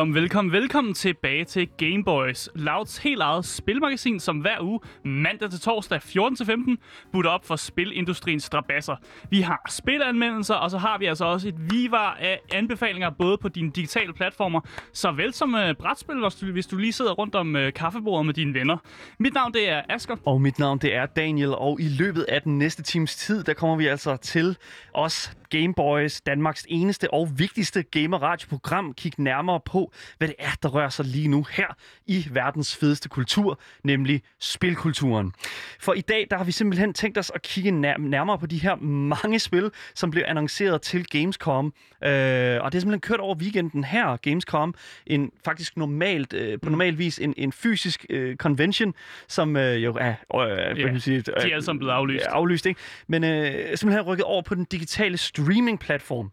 Velkommen, velkommen, velkommen tilbage til Gameboys, Louds helt eget spilmagasin, som hver uge, mandag til torsdag 14-15, butter op for spilindustriens strabasser. Vi har spilanmeldelser, og så har vi altså også et vivar af anbefalinger, både på dine digitale platformer, såvel som uh, brætspil, hvis du, hvis du lige sidder rundt om uh, kaffebordet med dine venner. Mit navn det er Asker. Og mit navn det er Daniel, og i løbet af den næste times tid, der kommer vi altså til os Gameboys, Danmarks eneste og vigtigste gamer-radioprogram, kigge nærmere på, hvad det er, der rører sig lige nu her i verdens fedeste kultur, nemlig spilkulturen. For i dag, der har vi simpelthen tænkt os at kigge nær- nærmere på de her mange spil, som blev annonceret til Gamescom. Øh, og det er simpelthen kørt over weekenden her, Gamescom. En faktisk normalt, øh, på normal vis en, en fysisk øh, convention, som øh, jo er, øh, man sige, de er alle sammen blevet aflyst. Aflyst, ikke? Men øh, simpelthen rykket over på den digitale streaming-platform.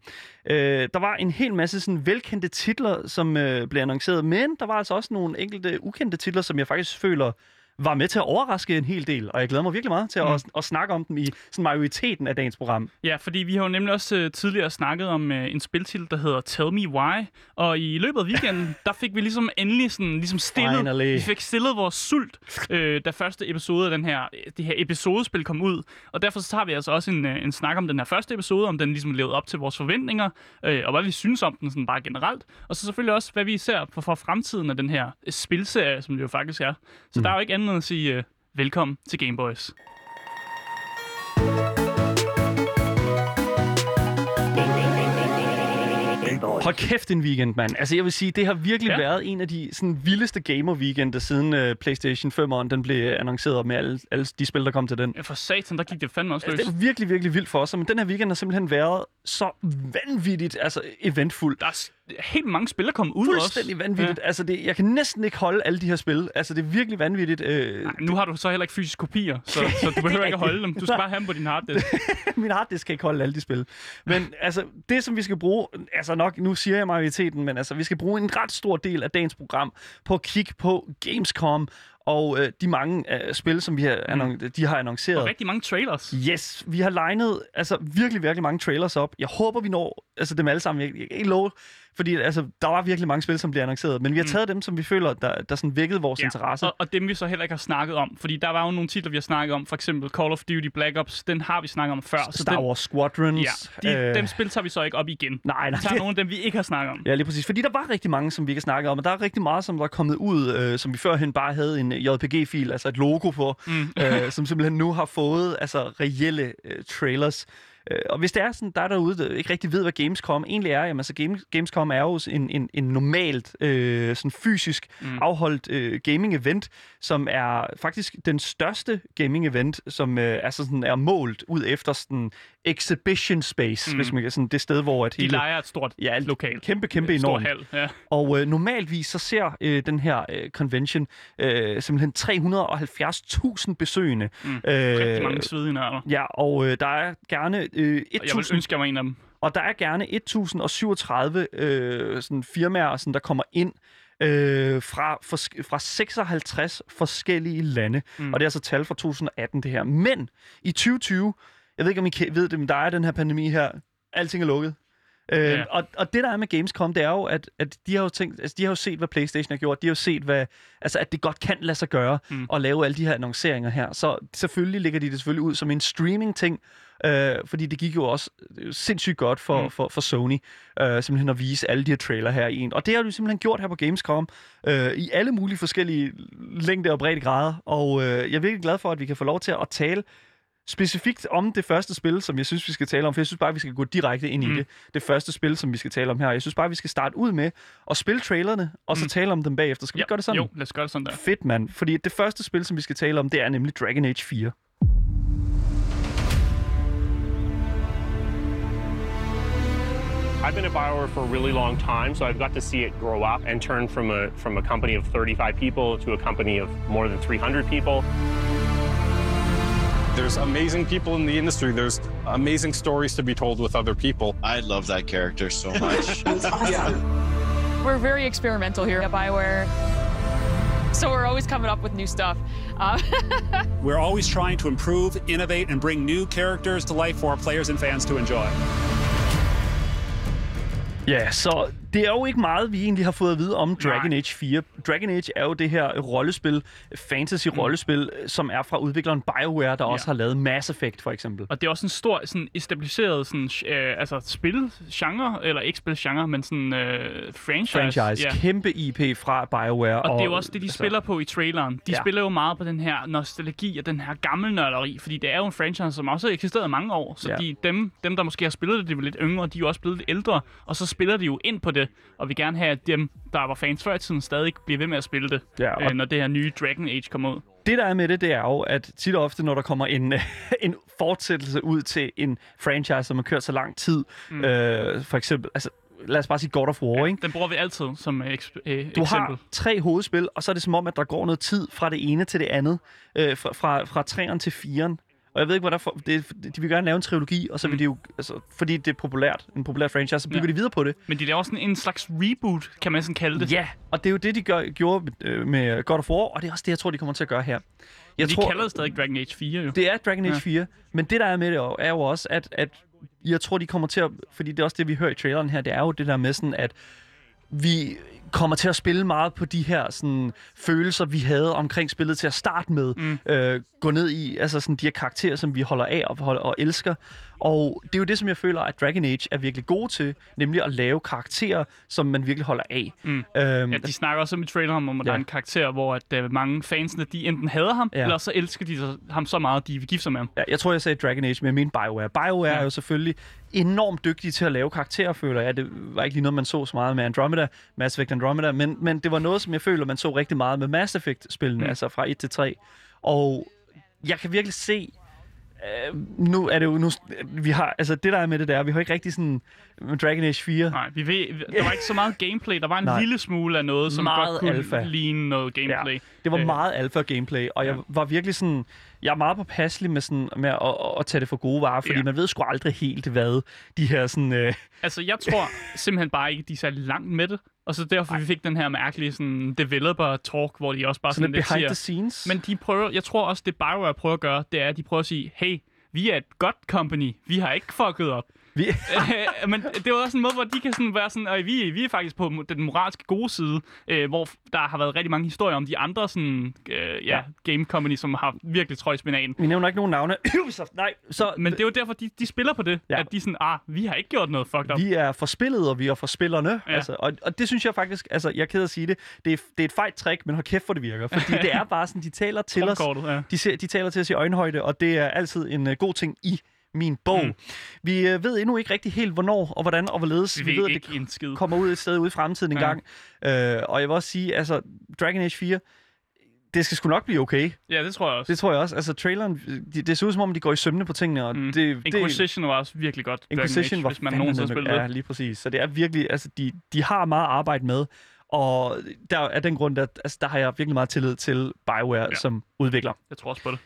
Øh, der var en hel masse sådan velkendte titler, som øh, blev annonceret, men der var altså også nogle enkelte ukendte titler, som jeg faktisk føler var med til at overraske en hel del, og jeg glæder mig virkelig meget til at, Mm. at, at snakke om dem i sådan majoriteten af dagens program. Ja, fordi vi har jo nemlig også uh, tidligere snakket om uh, en spiltitel, der hedder Tell Me Why. Og i løbet af weekenden, der fik vi ligesom endelig sådan, ligesom stillet, Finally. vi fik stillet vores sult, uh, da første episode af den her, det her episodespil kom ud. Og derfor så tager vi altså også en, uh, en snak om den her første episode, om den ligesom levede op til vores forventninger, uh, og hvad vi synes om den sådan bare generelt. Og så selvfølgelig også, hvad vi ser for, for fremtiden af den her øh, spilserie, som det jo faktisk er. Så mm. der er jo ikke andet end at sige uh, velkommen til Gameboys. Hold kæft en weekend, mand. Altså jeg vil sige, det har virkelig Ja. været en af de sådan, vildeste gamer-weekender, siden uh, PlayStation 5'eren den blev annonceret med alle, alle de spil, der kom til den. Ja, for satan, der gik det fandme også løs. Altså, det er virkelig, virkelig vildt for os, men den her weekend har simpelthen været så vanvittigt altså eventfuld. Der er helt mange spil, der kom ud Fuldstændig også. vanvittigt. Ja. Altså, det, jeg kan næsten ikke holde alle de her spil. Altså, det er virkelig vanvittigt. Øh, Ja. Nu har du så heller ikke fysiske kopier, så, så du behøver ikke at holde dem. Du skal bare have dem på din harddisk. Min harddisk kan ikke holde alle de spil. Men altså, det som vi skal bruge, altså nok, nu siger jeg majoriteten, men altså, vi skal bruge en ret stor del af dagens program på at kigge på Gamescom og øh, de mange øh, spil, som vi har, annon- de har annonceret. Og rigtig mange trailers. Yes, vi har legnet altså virkelig, virkelig mange trailers op. Jeg håber, vi når altså, dem alle sammen. Jeg, jeg kan ikke love, fordi altså, der var virkelig mange spil, som bliver annonceret. Men vi har taget dem, som vi føler, der, der sådan vækkede vores ja. interesse. Og, og dem vi så heller ikke har snakket om. Fordi der var jo nogle titler, vi har snakket om. For eksempel Call of Duty Black Ops. Den har vi snakket om før. så Star den, Wars Squadrons. Ja, de, øh, dem spil tager vi så ikke op igen. Nej, nej. Vi tager nogle af dem, vi ikke har snakket om. Ja, lige præcis. Fordi der var rigtig mange, som vi ikke har snakket om, og der er rigtig meget, som der er kommet ud, øh, som vi førhen bare havde en JPG-fil, altså et logo på, mm. øh, som simpelthen nu har fået altså reelle øh, trailers. Øh, og hvis det er sådan, der er derude, der ikke rigtig ved, hvad Gamescom egentlig er, jamen Games, Gamescom er jo en, en, en normalt, øh, sådan fysisk mm. afholdt øh, gaming-event, som er faktisk den største gaming-event, som øh, altså sådan er målt ud efter sådan exhibition space, mm. hvis man kan sådan det sted, hvor at De hele... leger et stort Ja, lokal. Kæmpe, kæmpe Et enormt. Hal, ja. Og øh, normalvis så ser øh, den her øh, convention øh, simpelthen 370.000 besøgende. Mm. Øh, Rigtig mange svedige nørder. Ja, og øh, der er gerne øh, Og jeg vil 1000 ønske, jeg var en af dem. og der er gerne 1037 øh, sådan firmaer, sådan, der kommer ind øh, fra, for, fra 56 forskellige lande. Mm. Og det er altså tal fra 2018, det her. Men i 2020, jeg ved ikke, om I ved det, men der er den her pandemi her. Alting er lukket. Øh, Ja. og, og det der er med Gamescom, det er jo, at, at de har jo tænkt, altså, de har jo set, hvad PlayStation har gjort. De har jo set, hvad, altså, at det godt kan lade sig gøre mm. at lave alle de her annonceringer her. Så selvfølgelig ligger de det selvfølgelig ud som en streaming-ting, øh, fordi det gik jo også øh, sindssygt godt for, mm. for, for Sony, øh, simpelthen at vise alle de her trailer her i en. Og det har de simpelthen gjort her på Gamescom, øh, i alle mulige forskellige længde og bredde grader. Og øh, jeg er virkelig glad for, at vi kan få lov til at tale specifikt om det første spil, som jeg synes, vi skal tale om, for jeg synes bare, vi skal gå direkte ind i Mm. det. Det første spil, som vi skal tale om her. Jeg synes bare, vi skal starte ud med at spille trailerne, og så Mm. tale om dem bagefter. Skal vi Ja, gøre det sådan? Jo, lad os gøre det sådan der. Fedt, mand. Fordi det første spil, som vi skal tale om, det er nemlig Dragon Age 4. I've been at BioWare for a really long time, so I've got to see it grow up and turn from a from a company of 35 people to a company of more than 300 people. There's amazing people in the industry. There's amazing stories to be told with other people. I love that character so much. Yeah. We're very experimental here at BioWare. So we're always coming up with new stuff. Uh, We're always trying to improve, innovate, and bring new characters to life for our players and fans to enjoy. Yeah, så Det er jo ikke meget, vi egentlig har fået at vide om Dragon Nej. Age 4. Dragon Age er jo det her rollespil, fantasy-rollespil, som er fra udvikleren BioWare, der også har lavet Mass Effect, for eksempel. Og det er også en stor, sådan establiseret sådan, øh, altså spilgenre, eller ikke spilgenre, men sådan øh, franchise. Franchise. Ja. Kæmpe IP fra BioWare. Og det er jo også det, de altså, spiller på i traileren. De Ja. spiller jo meget på den her nostalgi og den her gammel nørderi, fordi det er jo en franchise, som også har eksisteret i mange år. Så Ja. de, dem, dem, der måske har spillet det, de var lidt yngre, de er jo også blevet lidt ældre, og så spiller de jo ind på det, og vil gerne have, at dem, der var fans før i tiden, stadig bliver ved med at spille det, Ja, og- øh, når det her nye Dragon Age kommer ud. Det, der er med det, det er jo, at tit og ofte, når der kommer en, en fortsættelse ud til en franchise, som har kørt så lang tid, mm. øh, for eksempel, altså, lad os bare sige God of War, ikke? Den bruger vi altid som øh, eks- øh, Du eksempel. har tre hovedspil, og så er det som om, at der går noget tid fra det ene til det andet, øh, fra, fra, fra 3'eren til 4'eren. Og jeg ved ikke, hvad der for, det, de vil gerne lave en trilogi, og så vil Mm. de jo, altså, fordi det er populært, en populær franchise, så bygger Ja. de videre på det. Men de laver sådan en slags reboot, kan man sådan kalde det. Ja, og det er jo det, de gør, gjorde med, øh, med God of War, og det er også det, jeg tror, de kommer til at gøre her. Jeg de tror, kalder det stadig Dragon Age 4 jo. Det er Dragon Age Ja. 4, men det, der er med det, er jo også, at, at jeg tror, de kommer til at... Fordi det er også det, vi hører i traileren her, det er jo det der med sådan, at vi kommer til at spille meget på de her sådan, følelser, vi havde omkring spillet til at starte med. Mm. Øh, gå ned i altså sådan, de her karakterer, som vi holder af og, og elsker. Og det er jo det, som jeg føler, at Dragon Age er virkelig gode til, nemlig at lave karakterer, som man virkelig holder af. Mm. Øhm, Ja, de snakker også om i traileren om, at Ja. der er en karakter, hvor at, uh, mange fansene, de enten hader ham, Ja. eller så elsker de så- ham så meget, at de vil gifte sig med ham. Ja, jeg tror, jeg sagde Dragon Age, men jeg mener BioWare. BioWare ja. Er jo selvfølgelig enormt dygtige til at lave karakterer, føler jeg. Det var ikke lige noget, man så så meget med Andromeda, Mass Effect Andromeda, men, men det var noget, som jeg føler, man så rigtig meget med Mass Effect-spillene. Mm. altså fra 1 til 3. Og jeg kan virkelig se, øh, nu er det jo, nu, vi har, altså det der er med det der, vi har ikke rigtig sådan, Dragon Age 4, Nej, vi ved, der var ikke så meget gameplay. Der var en. Nej. lille smule af noget, som Meget godt kunne alpha. ligne noget gameplay. Ja, det var Øh, meget alfa gameplay, og jeg ja. var virkelig sådan, jeg er meget påpasselig med, sådan, med at, at, at tage det for gode varer, fordi Ja. man ved sgu aldrig helt, hvad de her sådan... Øh, Altså, jeg tror simpelthen bare ikke, de er særlig langt med det. Og så derfor vi fik den her mærkelige sådan, developer-talk, hvor de også bare sådan sådan, lidt siger... the scenes. Men de prøver, jeg tror også, det BioWare prøver at gøre, det er, at de prøver at sige, hey, vi er et godt company. Vi har ikke fucket op. vi, Øh, men det var også en måde, hvor de kan sådan være sådan, og vi, vi er faktisk på den moralske gode side, øh, hvor der har været rigtig mange historier om de andre sådan, øh, ja, game company, som har virkelig trøjs spinaten. vi nævner ikke nogen navne. Ubisoft, nej. Så Men det er jo derfor, de, de spiller på det, Ja. at de er sådan, ah, vi har ikke gjort noget fucked up. vi er for spillet, og vi er for spillerne. Ja. Altså, og, og det synes jeg faktisk, altså jeg er ked at sige det, det er, det er et fejt trick, men hold kæft, hvor det virker. Fordi det er bare sådan, de taler til os. Ja. De, de taler til os i øjenhøjde, og det er altid en uh, god ting i min bog. Mm. Vi uh, ved endnu ikke rigtig helt, hvornår og hvordan og hvorledes. Vi ved at ikke en skid. det kommer ud et sted ude i fremtiden en Ja. gang. Uh, og jeg vil også sige, altså Dragon Age 4, det skal sgu nok blive okay. Ja, det tror jeg også. Det tror jeg også. Altså traileren, det, det ser ud som om, de går i sømne på tingene, og Mm. det, det, Inquisition var også virkelig godt. Inquisition Age, var hvis man nogensinde spillet Ja, det. lige præcis. Så det er virkelig, altså de, de har meget arbejde med, og der er den grund, at altså, der har jeg virkelig meget tillid til BioWare ja. Ja. som udvikler. Jeg tror også på det.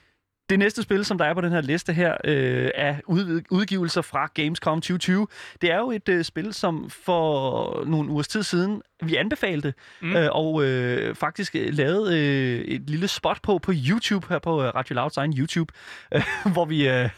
Det næste spil, som der er på den her liste her, øh, er ud, udgivelser fra Gamescom 2020. Det er jo et øh, spil, som for nogle ugers tid siden vi anbefalte, mm. Mm. øh, og øh, faktisk øh, lavede øh, et lille spot på på YouTube, her på øh, Radio Louds egen YouTube, øh, hvor, vi, øh,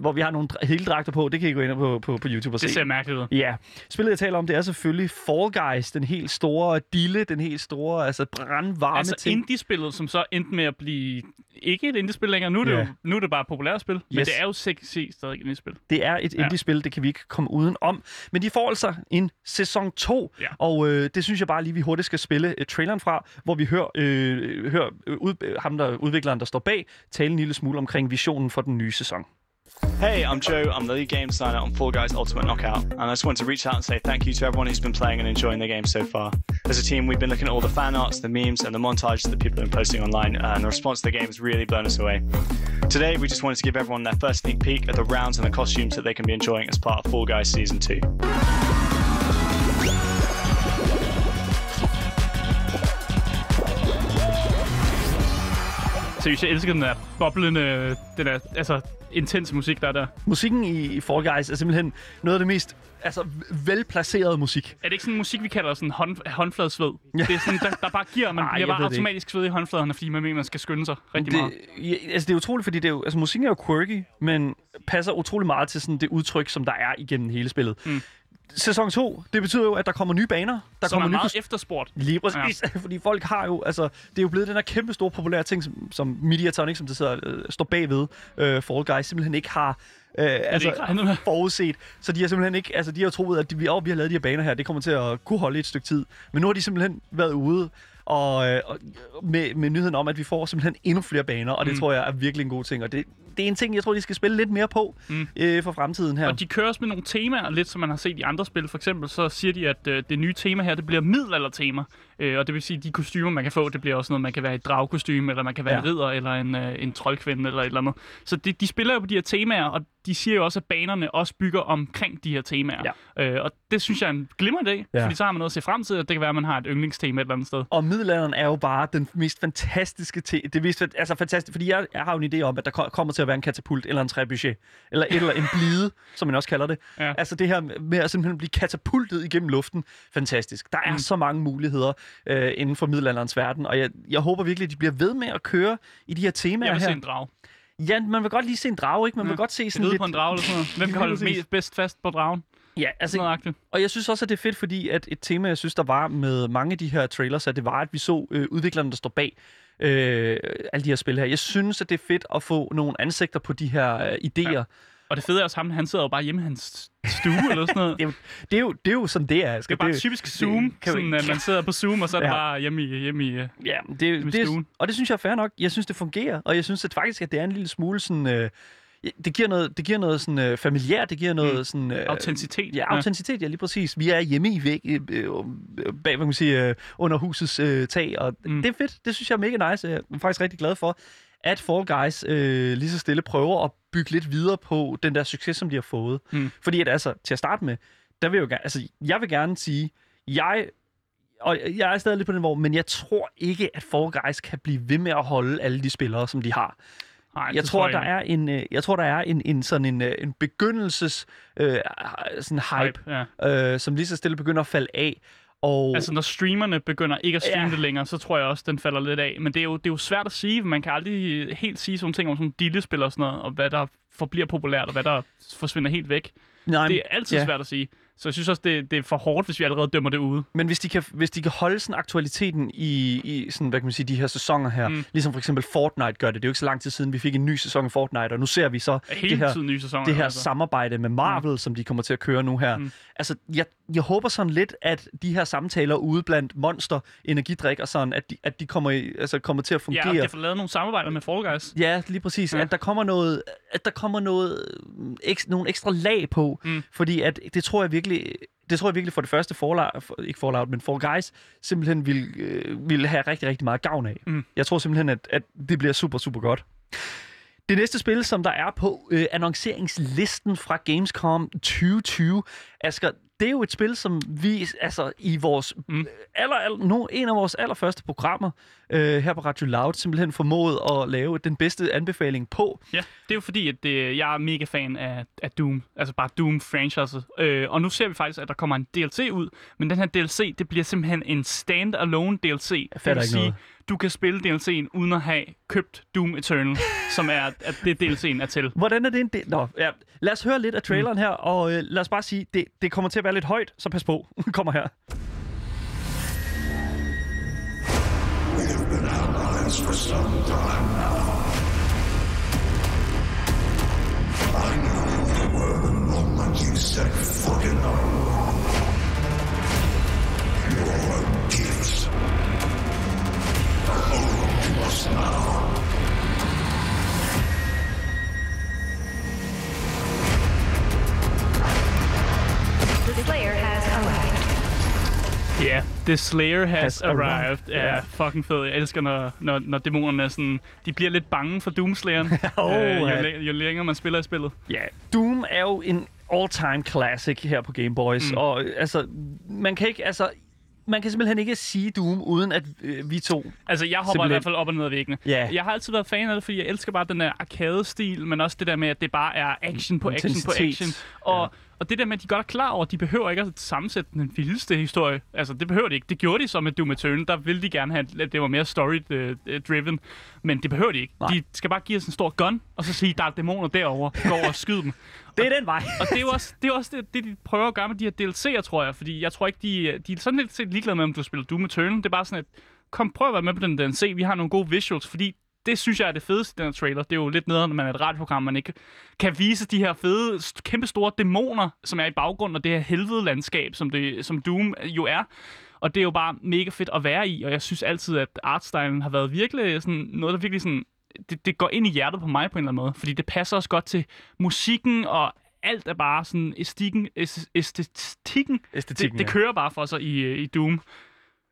hvor vi har nogle dra- heldragter på. Det kan I gå ind på, på, på YouTube og Det se. ser mærkeligt ud. Ja, spillet jeg taler om, det er selvfølgelig Fall Guys, den helt store dille, den helt store, altså brandvarme Altså ting. indie-spillet, som så endte med at blive ikke et indie-spil længere. Nu er det, Ja. jo, nu er det bare et populært spil, men Yes. det er jo sexy stadig et indie-spil. Det er et Ja. indie-spil, det kan vi ikke komme uden om. Men de får altså en sæson 2, Ja. og øh, det synes jeg bare lige, vi hurtigt skal spille øh, traileren fra, hvor vi hører, øh, hører øh, ud, øh, ham, der udvikleren, der står bag, tale en lille smule omkring visionen for den nye sæson. Hey, I'm Joe. I'm the lead game designer on Fall Guys Ultimate Knockout, and I just want to reach out and say thank you to everyone who's been playing and enjoying the game so far. As a team, we've been looking at all the fan arts, the memes, and the montages that people have been posting online, and the response to the game has really blown us away. Today, we just wanted to give everyone their first sneak peek at the rounds and the costumes that they can be enjoying as part of Fall Guys Season 2. Seriøst, jeg elsker den der boblende, den der, altså, intense musik, der er der. Musikken i, Fall Guys er simpelthen noget af det mest altså, velplacerede musik. Er det ikke sådan musik, vi kalder sådan hånd, håndfladesved? Ja. Det er sådan, der, der bare giver, man Ej, bliver bare ikke. automatisk sved i håndfladerne, fordi man mener, man skal skynde sig rigtig det, meget. ja, altså, det er utroligt, fordi det er jo, altså, musikken er jo quirky, men passer utrolig meget til sådan det udtryk, som der er igennem hele spillet. Mm. Sæson 2, det betyder jo, at der kommer nye baner. Der Som kommer er nye meget kos- efterspurgt. Lige præcis, ja. fordi folk har jo, altså, det er jo blevet den her kæmpe store populære ting, som, som Mediatonic, som det sidder, øh, står bagved øh, Fall Guys, simpelthen ikke har øh, altså, ikke forudset. Så de har simpelthen ikke, altså de har troet, at de, vi, oh, vi har lavet de her baner her, det kommer til at kunne holde et stykke tid. Men nu har de simpelthen været ude og, øh, med, med nyheden om, at vi får simpelthen endnu flere baner, og det Mm. tror jeg er virkelig en god ting. Og det, det er en ting, jeg tror, de skal spille lidt mere på Mm. øh, for fremtiden her. Og de kører også med nogle temaer, lidt som man har set i andre spil. For eksempel så siger de, at øh, det nye tema her, det bliver middelaldertema. Øh, og det vil sige, at de kostymer, man kan få, det bliver også noget, man kan være et dragkostyme, eller man kan være Ja. en ridder, eller en, øh, en troldkvinde, eller et eller andet. Så de, de spiller jo på de her temaer, og de siger jo også, at banerne også bygger omkring de her temaer. Ja. Øh, og det synes jeg er en glimrende idé, Ja. fordi så har man noget at se frem til, og det kan være, at man har et yndlingstema et eller andet sted. Og middelalderen er jo bare den mest fantastiske te- det mest, altså fantastisk, fordi jeg, jeg har jo en idé om, at der ko- kommer til at være en katapult eller en træbudget, eller et eller en blide, som man også kalder det. Ja. Altså det her med at simpelthen blive katapultet igennem luften, fantastisk. Der er mm. så mange muligheder øh, inden for middelalderens verden, og jeg, jeg håber virkelig, at de bliver ved med at køre i de her temaer Jeg vil her. se en drag. Ja, man vil godt lige se en drage, ikke? Man vil Ja. godt se sådan lidt... på en drag eller sådan noget. Hvem kan holde mest bedst fast på dragen? Ja, altså. Og jeg synes også, at det er fedt, fordi at et tema, jeg synes, der var med mange af de her trailers, at det var, at vi så øh, udviklerne, der står bag øh, alle de her spil her. Jeg synes, at det er fedt at få nogle ansigter på de her øh, idéer. Ja. Og det fede er også ham, han sidder jo bare hjemme i hans stue eller sådan noget. Det, er jo, det, er jo, det er jo sådan, det er. Det er bare det, typisk Zoom, kan vi- sådan at man sidder på Zoom, og så er det Ja. bare hjemme i... Hjemme i øh, Ja, det, med det, stuen. og det synes jeg er fair nok. Jeg synes, det fungerer, og jeg synes at faktisk, at det er en lille smule sådan... Øh, det giver noget, det giver noget sådan, øh, familiært, det giver noget Mm. sådan... Øh, autenticitet. Ja, autenticitet, ja, lige præcis. Vi er hjemme i væg, øh, øh, bag, hvad kan man sige, øh, under husets øh, tag, og Mm. det er fedt. Det synes jeg er mega nice. Jeg er faktisk rigtig glad for, at Fall Guys øh, lige så stille prøver at bygge lidt videre på den der succes, som de har fået. Mm. Fordi at altså, til at starte med, der vil jeg jo gerne, altså, jeg vil gerne sige, jeg og jeg er stadig lidt på den vogn, men jeg tror ikke, at Fall Guys kan blive ved med at holde alle de spillere, som de har. Nej, Jeg tror, der er en, øh, jeg tror, der er en, en sådan en, øh, en begyndelses øh, sådan hype, Hype, ja. øh, som lige så stille begynder at falde af. Og Altså, når streamerne begynder ikke at streame Ja. ja. det længere, så tror jeg også, den falder lidt af. Men det er jo, det er jo svært at sige. Man kan aldrig helt sige sådan ting om sådan dillespil og sådan noget, og hvad der forbliver populært, og hvad der forsvinder helt væk. nej, Det er altid ja. svært at sige. Så jeg synes også, det, det er for hårdt, hvis vi allerede dømmer det ude. Men hvis de kan, hvis de kan holde sådan aktualiteten i, i sådan, hvad kan man sige, de her sæsoner her, mm. Ligesom for eksempel Fortnite gør det. Det er jo ikke så lang tid siden, vi fik en ny sæson af Fortnite, og nu ser vi så Hele det her, nye sæsoner. det her altså. samarbejde med Marvel, mm. som de kommer til at køre nu her. Mm. Altså, jeg, jeg håber sådan lidt, at de her samtaler ude blandt Monster, Energidrik og sådan, at de, at de kommer, i, altså, kommer til at Ja, fungere. og det får lavet nogle samarbejder med Fall Guys. Ja, lige præcis. Ja. Ja. At der kommer noget, at der kommer noget, mm, eks, nogle ekstra lag på, mm. Fordi at det tror jeg virkelig, det tror jeg virkelig for det første Fallout, ikke Fallout, men Fall Guys simpelthen vil, øh, vil have rigtig, rigtig meget gavn af. Mm. Jeg tror simpelthen, at, at det bliver super, super godt. Det næste spil, som der er på øh, annonceringslisten fra Gamescom 2020, Asger, det er jo et spil, som vi altså i vores Mm. mm. aller, aller, no, en af vores allerførste programmer øh, her på Radio Loud simpelthen formået at lave den bedste anbefaling på. Ja, det er jo fordi, at det, jeg er mega fan af, af Doom. Altså bare Doom-franchiset. Øh, og nu ser vi faktisk, at der kommer en DLC ud. Men den her DLC, det bliver simpelthen en stand-alone DLC. Jeg fatter ikke noget. Du kan spille DLC'en uden at have købt Doom Eternal, som er at det DLC'en er til. Hvordan er det en del? Nå, ja. Lad os høre lidt af traileren mm. her, og øh, lad os bare sige, det, det kommer til at være lidt højt, så pas på. kommer her. The Slayer has arrived. Ja, yeah, The Slayer has, Has arrived. arrived, Ja, ja. fucking fed. Jeg elsker, når, når, når dæmonerne er sådan... De bliver lidt bange for Doomslayeren, Åh, øh, jo, læ- jo længere man spiller i spillet. Ja, Doom er jo en all-time classic her på Game Boys, mm. Og altså, man kan ikke, altså, man kan simpelthen ikke sige Doom, uden at øh, vi to... Altså, jeg hopper Simpelthen. i hvert fald op og ned ad væggene. Ja. Jeg har altid været fan af det, fordi jeg elsker bare den der arcade-stil, men også det der med, at det bare er action på action på action. Og, og det der med, at de godt er klar over, at de behøver ikke at sammensætte den vildeste historie. Altså, det behøver de ikke. Det gjorde de så med Doom Eternal. Der ville de gerne have, at det var mere story-driven. Men det behøver de ikke. Nej. De skal bare give os en stor gun, og så sige, der er dæmoner derovre. Gå over og skyd dem. Det er den vej. Og det er jo også det, er også det, det, de prøver at gøre med de her DLC'er, tror jeg. Fordi jeg tror ikke, de, de er sådan lidt ligeglade med, om du spiller Doom Eternal. Det er bare sådan, at kom, prøv at være med på den DLC. Vi har nogle gode visuals, fordi det synes jeg er det fedeste i den her trailer. Det er jo lidt nederen, når man er et radioprogram, man ikke kan vise de her fede, kæmpe store dæmoner, som er i baggrunden, og det her helvede landskab, som, det, som Doom jo er. Og det er jo bare mega fedt at være i, og jeg synes altid, at artstylen har været virkelig sådan, noget, der virkelig sådan, det, det går ind i hjertet på mig på en eller anden måde, fordi det passer også godt til musikken, og alt er bare sådan æstetikken, æs- æstetikken, Æstetikken, det, det kører bare for sig i, i Doom.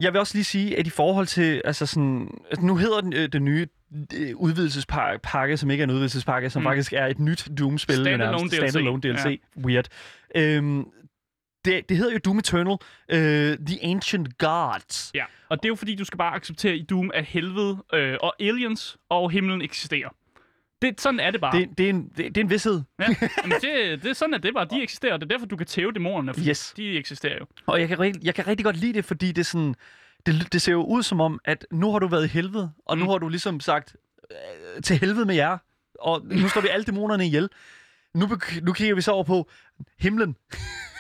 Jeg vil også lige sige, at i forhold til, altså sådan, altså nu hedder den, øh, den nye udvidelsespakke, som ikke er en udvidelsespakke, som Mm. faktisk er et nyt Doom-spil. Standalone. DLC. Standalone DLC. Weird. Øhm, det, det hedder jo Doom Eternal, øh, The Ancient Gods. Ja, og det er jo fordi, du skal bare acceptere i Doom, at helvede øh, og aliens og himlen eksisterer. Det, sådan er det bare. Det, det, er en, det, det er en vidshed. Ja, Jamen, det, det, sådan er det bare. De eksisterer, og det er derfor, du kan tæve dæmonerne, Yes. de eksisterer jo. Og jeg kan, jeg kan rigtig godt lide det, fordi det er sådan... Det, det ser jo ud som om, at nu har du været i helvede, og nu Mm. har du ligesom sagt, øh, til helvede med jer, og nu slår vi alle dæmonerne ihjel. Nu, nu kigger vi så over på himlen.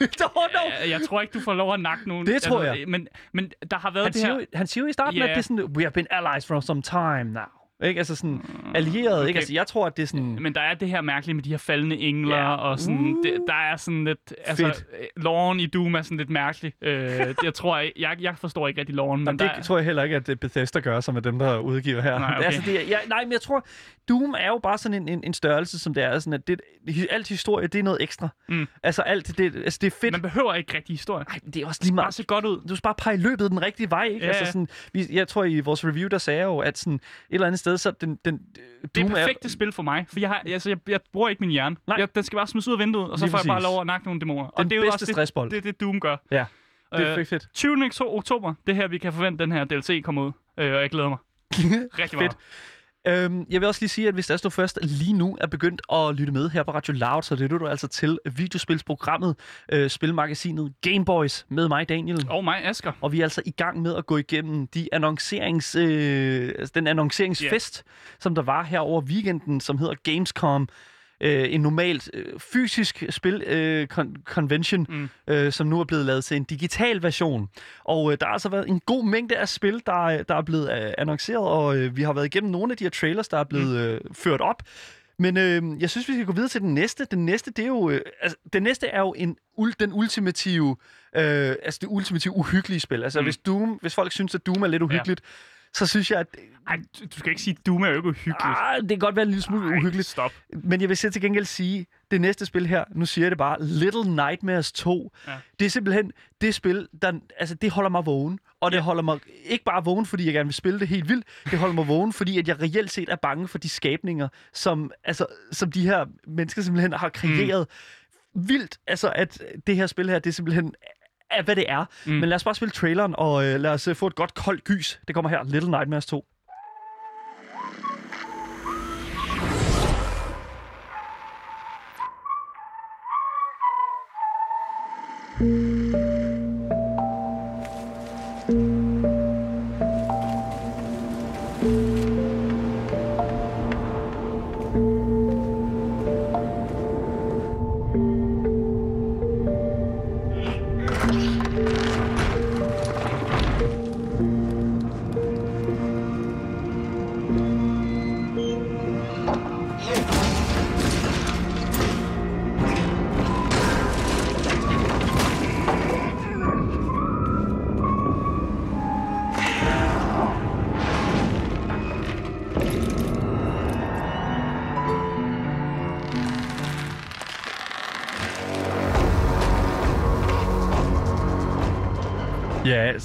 oh, no. Jeg, jeg tror ikke, du får lov at nakke nogen. Det tror jeg. Men, men der har været Han det siger, her... jo, han siger jo i starten, Ja. at det er sådan, we have been allies for some time now. Ikke? Altså sådan, allieret, okay. ikke? Altså, jeg tror, at det er sådan... Men der er det her mærkelige med de her faldende engler, Ja. og sådan, det, der er sådan lidt... Altså, Fedt. øh, loven i Doom er sådan lidt mærkelig. Øh, jeg tror, jeg, jeg, jeg forstår ikke rigtig loven, men Men der, det tror jeg heller ikke, at det Bethesda gør, som er dem, der udgiver her. Nej, okay. altså, det er, ja, nej, men jeg tror, Doom er jo bare sådan en, en, en størrelse, som det er. Sådan at det, alt historie, det er noget ekstra. Mm. Altså, alt det, altså, det er fedt. man behøver ikke rigtig historie. Nej, det er også lige meget. se godt ud. Du skal bare pege løbet den rigtige vej, ikke? Ja, Altså sådan, vi, jeg tror, i vores review, der sagde jeg jo, at sådan et eller andet sted, så den, den Det er perfekte spil for mig, for jeg, har, altså, jeg, jeg bruger ikke min hjerne. Nej. Jeg, den skal bare smides ud af vinduet, og så Lige får jeg bare præcis. lov at nakke nogle dæmoner. og Den det er jo bedste også det, stressbold. det, det, Doom gør. Ja, det er Øh, fedt. 20. oktober, det her, vi kan forvente, den her DLC kommer ud. Øh, og jeg glæder mig rigtig meget. Fedt. Øhm, jeg vil også lige sige, at hvis der du først lige nu er begyndt at lytte med her på Radio Loud, så lytter du altså til videospilsprogrammet, øh, spilmagasinet Gameboys med mig, Daniel. Og mig, Asger. Og vi er altså i gang med at gå igennem de annoncerings, øh, altså den annonceringsfest, yeah. som der var her over weekenden, som hedder Gamescom. Øh, en normalt øh, fysisk spil øh, con- convention, Mm. øh, som nu er blevet lavet til en digital version. Og øh, der har altså været en god mængde af spil, der, er- der er blevet øh, annonceret, og øh, vi har været igennem nogle af de her trailers, der er blevet Mm. øh, ført op. Men øh, jeg synes, vi skal gå videre til den næste. Den næste, det er jo, øh, altså, den næste er jo en, den ultimative, øh, altså det ultimative uhyggelige spil. Altså Mm. hvis Doom, hvis folk synes, at Doom er lidt uhyggeligt, ja. Så synes jeg, at Ej, du skal ikke sige, at Doom er jo ikke uhyggeligt. ah, det kan godt være en lille smule Ej, uhyggeligt. Stop. Men jeg vil så til gengæld sige, det næste spil her, nu siger jeg det bare, Little Nightmares 2, Ja. det er simpelthen det spil, der, altså det holder mig vågen. Og det Ja. holder mig ikke bare vågen, fordi jeg gerne vil spille det helt vildt, det holder mig vågen, fordi at jeg reelt set er bange for de skabninger, som, altså, som de her mennesker simpelthen har kreeret. Mm. Vildt, altså at det her spil her, det er simpelthen er, hvad det er. Mm. Men lad os bare spille traileren, og øh, lad os øh, få et godt koldt gys. Det kommer her, Little Nightmares 2.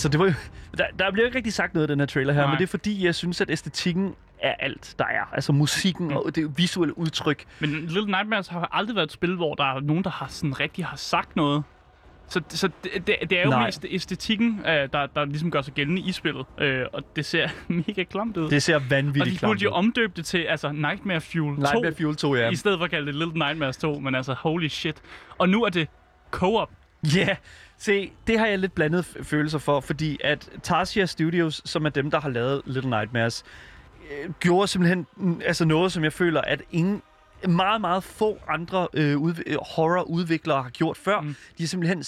så det var jo... Der, der bliver ikke rigtig sagt noget i den her trailer her, Nej. men det er fordi, jeg synes, at æstetikken er alt, der er. Altså musikken og det visuelle udtryk. Men Little Nightmares har aldrig været et spil, hvor der er nogen, der har sådan rigtig har sagt noget. Så, så det, det, det er jo Nej. mest æstetikken, øh, der, der ligesom gør sig gældende i spillet. Øh, og det ser mega klamt ud. Det ser og vanvittigt de klamt burde jo ud. omdøbe det til altså Nightmare Fuel 2. Nightmare Fuel 2, ja. I stedet for at kalde det Little Nightmares 2, men altså holy shit. Og nu er det co-op. Ja, se, det har jeg lidt blandet følelser for, fordi at Tarsia Studios, som er dem, der har lavet Little Nightmares, øh, gjorde simpelthen altså noget, som jeg føler, at ingen meget, meget få andre øh, udv- øh, horror-udviklere har gjort før. Mm. De har simpelthen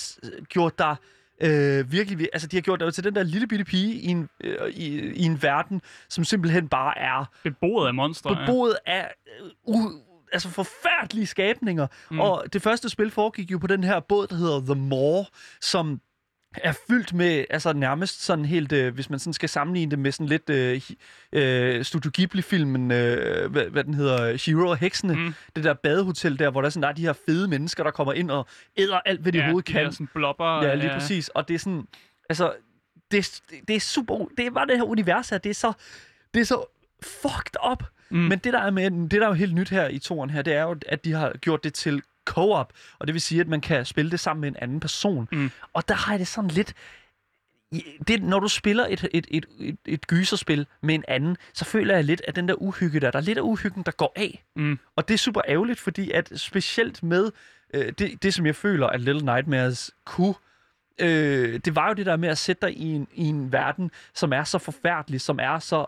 gjort dig øh, virkelig, vir- altså de har gjort dig til den der lille bitte pige i en, øh, i, i en verden, som simpelthen bare er Beboet af monstre. beboet af øh, u- altså forfærdelige skabninger. Mm. Og det første spil foregik jo på den her båd, der hedder The Maw, som er fyldt med, altså nærmest sådan helt, øh, hvis man sådan skal sammenligne det med sådan lidt øh, øh, Studio Ghibli-filmen, øh, hvad, hvad den hedder, Shiro og Heksene, mm. det der badehotel der, hvor der, sådan, der er de her fede mennesker, der kommer ind og æder alt, hvad de ja, overhovedet de kan. Sådan blopper. Ja, lige præcis. Og det er sådan, altså, det, er- det er super, det er bare det her univers her, det er så, det er så fucked up. Mm. Men det der, er med, det, der er jo helt nyt her i toren her, det er jo, at de har gjort det til co-op, og det vil sige, at man kan spille det sammen med en anden person. Mm. Og der har jeg det sådan lidt, det, når du spiller et, et, et, et, et gyserspil med en anden, så føler jeg lidt, at den der uhygge der, der er lidt af uhyggen, der går af. Mm. Og det er super ærgerligt, fordi at specielt med øh, det, det, som jeg føler, at Little Nightmares kunne, øh, det var jo det der med at sætte dig i en, i en verden, som er så forfærdelig, som er så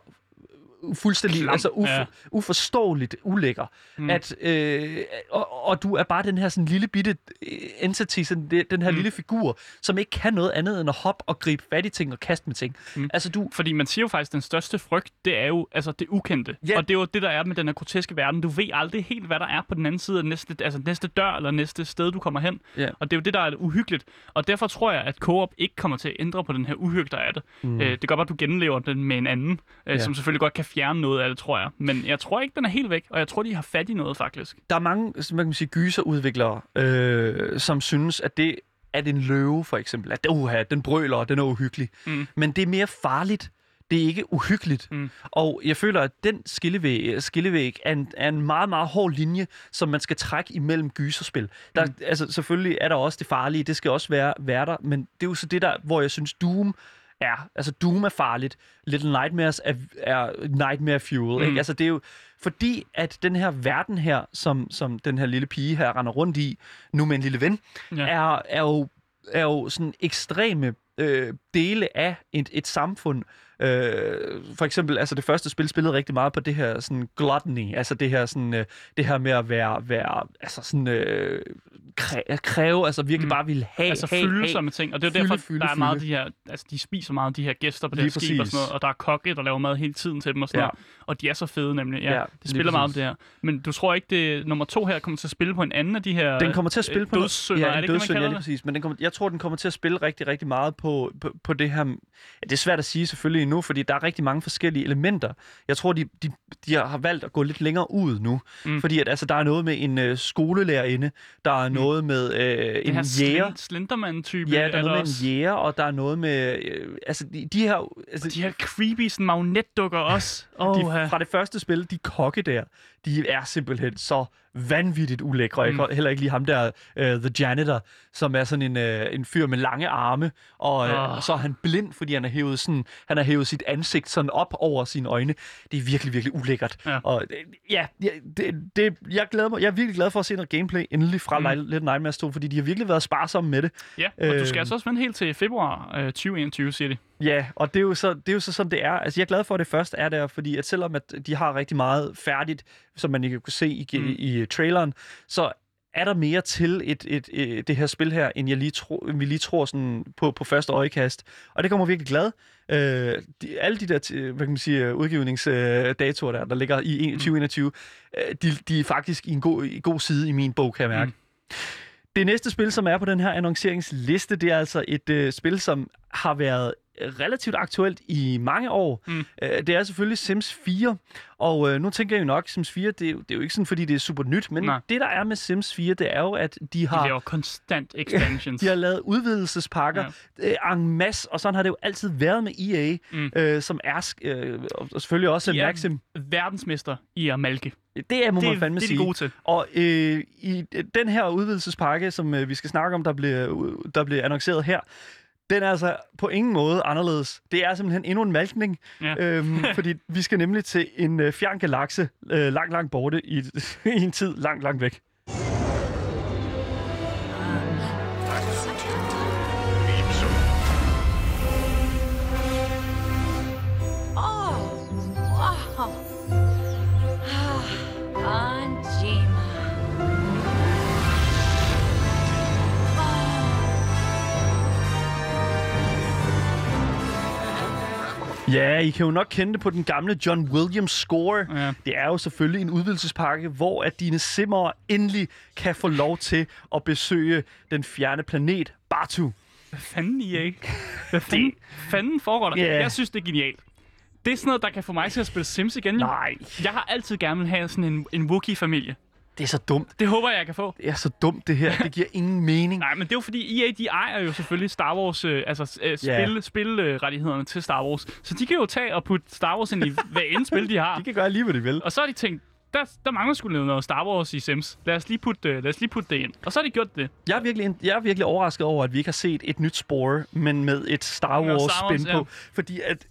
fuldstændig Klam, altså uf- ja. uforståeligt ulækker. Mm. At, øh, og, og du er bare den her sådan lille bitte øh, entity, sådan det, den her Mm. lille figur, som ikke kan noget andet end at hoppe og gribe fat i ting og kaste med ting. Mm. Altså du... Fordi man siger jo faktisk, at den største frygt, det er jo altså det ukendte. Ja. Og det er jo det, der er med den her groteske verden. Du ved aldrig helt, hvad der er på den anden side af næste, altså næste dør eller næste sted, du kommer hen. Ja. Og det er jo det, der er uhyggeligt. Og derfor tror jeg, at co-op ikke kommer til at ændre på den her uhygge, der er det. Mm. Øh, det gør bare, at du genlever den med en anden, øh, Ja. som selvfølgelig godt kan fjerne noget af det, tror jeg. Men jeg tror ikke, den er helt væk, og jeg tror, de har fat i noget, faktisk. der er mange hvad kan man sige, gyserudviklere, øh, som synes, at det at en løve for eksempel, at uha, den brøler, og den er uhyggelig. Mm. Men det er mere farligt. Det er ikke uhyggeligt. Mm. Og jeg føler, at den skillevæg, skillevæg er, en, er en meget, meget hård linje, som man skal trække imellem gyserspil. Der, mm. altså, selvfølgelig er der også det farlige, det skal også være, være der, men det er jo så det der, hvor jeg synes, Doom er. Altså, Doom er farligt. Little Nightmares er, er Nightmare Fuel. Mm. Ikke? Altså, det er jo fordi, at den her verden her, som, som den her lille pige her render rundt i, nu med en lille ven, Ja. ja. er, er, jo, er jo sådan ekstreme øh, dele af et, et samfund. Øh, for eksempel, altså det første spil spillede rigtig meget på det her sådan gluttony, altså det her sådan, øh, det her med at være, være altså sådan øh, kræ, kræve, altså virkelig Mm. bare ville have, Altså have, fylde have. sig med ting. Og det er Fylde, derfor, fylde, der er meget fylde. de her... Altså, de spiser meget de her gæster på det her skib og sådan noget. Og der er kokke, der laver mad hele tiden til dem og sådan Ja. noget. Og de er så fede nemlig. Ja, Ja, det spiller meget om det her. Men du tror ikke, det nummer to her kommer til at spille på en anden af de her Den kommer til at spille øh, på noget- dødssynder, ja, er det ikke, det, dødssynd, man ja, lige præcis. Men den kommer, jeg tror, den kommer til at spille rigtig, rigtig meget på, på, på det her... Det er svært at sige selvfølgelig endnu, fordi der er rigtig mange forskellige elementer. Jeg tror, de, de, de har valgt at gå lidt længere ud nu. Mm. Mm. Fordi at, altså, der er noget med en øh, skolelærerinde, der er noget med øh, en her jæger. Slenderman-type Ja, der er der noget med også. en jæger, og der er noget med... Øh, altså, de, de her... Altså, De her creepy sådan, magnetdukker også. Oh, de, fra det første spil, de kokke der, de er simpelthen så vanvittigt ulækre. Mm. Jeg kan heller ikke lige ham der, uh, The Janitor, som er sådan en, uh, en fyr med lange arme, og uh, Åh. så er han blind, fordi han har hævet, sådan, han har hævet sit ansigt sådan op over sine øjne. Det er virkelig, virkelig ulækkert. Ja. Og ja, det, det, jeg, glæder mig, jeg er virkelig glad for at se noget gameplay endelig fra Mm. Little Nightmares 2, fordi de har virkelig været sparsomme med det. Ja, og du Øh, skal altså også vente helt til februar øh, 2021, siger de. Ja, og det er, jo så, det er jo så sådan, det er. Altså, jeg er glad for, at det først er der, fordi at selvom at de har rigtig meget færdigt, som man ikke kunne se i, Mm. mm. i, i traileren, så er der mere til et, et, et, det her spil her, end jeg lige tro, vi lige tror sådan på, på første øjekast. Og det kommer virkelig glad. Øh, de, alle de der hvad kan man sige, udgivningsdatoer der, der ligger i Mm. en- 2021, øh, de, de er faktisk i en god, i god side i min bog, kan jeg mærke. Mm. Det næste spil, som er på den her annonceringsliste, det er altså et øh, spil, som har været relativt aktuelt i mange år. Mm. Øh, det er selvfølgelig Sims 4, og øh, nu tænker jeg jo nok, Sims 4, det er, jo, det er jo ikke sådan, fordi det er super nyt, men Nej. det, der er med Sims 4, det er jo, at de De har... laver konstant expansions. De har lavet udvidelsespakker ja. øh, en masse, og sådan har det jo altid været med EA, Mm. øh, som er, øh, og selvfølgelig også De er Maxim. verdensmester i at malke. Det er, må Det, man fandme det er sige. de gode til. Og øh, i øh, den her udvidelsespakke, som øh, vi skal snakke om, der bliver, der bliver annonceret her, den er altså på ingen måde anderledes. Det er simpelthen endnu en malkning, Ja. øhm, fordi vi skal nemlig til en øh, fjern galakse øh, langt, langt borte i, i en tid langt, langt væk. Ja, I kan jo nok kende det på den gamle John Williams score. Ja. Det er jo selvfølgelig en udvidelsespakke, hvor at dine simmer endelig kan få lov til at besøge den fjerne planet Batu. Hvad fanden, EA? Hvad fanden, fanden foregår der? Ja. Jeg synes, det er genialt. Det er sådan noget, der kan få mig til at spille Sims igen. Jo. Nej, Jeg har altid gerne vil have sådan en, en Wookiee-familie. Det er så dumt. Det håber jeg, jeg kan få. Det er så dumt, det her. Det giver ingen mening. Nej, men det er jo fordi, EA, de ejer jo selvfølgelig Star Wars, øh, altså øh, spil, Ja. yeah. spilrettighederne til Star Wars. Så de kan jo tage og putte Star Wars ind i hver eneste spil, de har. De kan gøre lige, hvad de vil. Og så har de tænkt, der, der mangler sgu noget Star Wars i Sims. Lad os lige putte, øh, lad os lige putte det ind. Og så har de gjort det. Jeg er, virkelig, jeg er virkelig overrasket over, at vi ikke har set et nyt spore, men med et Star Med Wars, spin på. Fordi at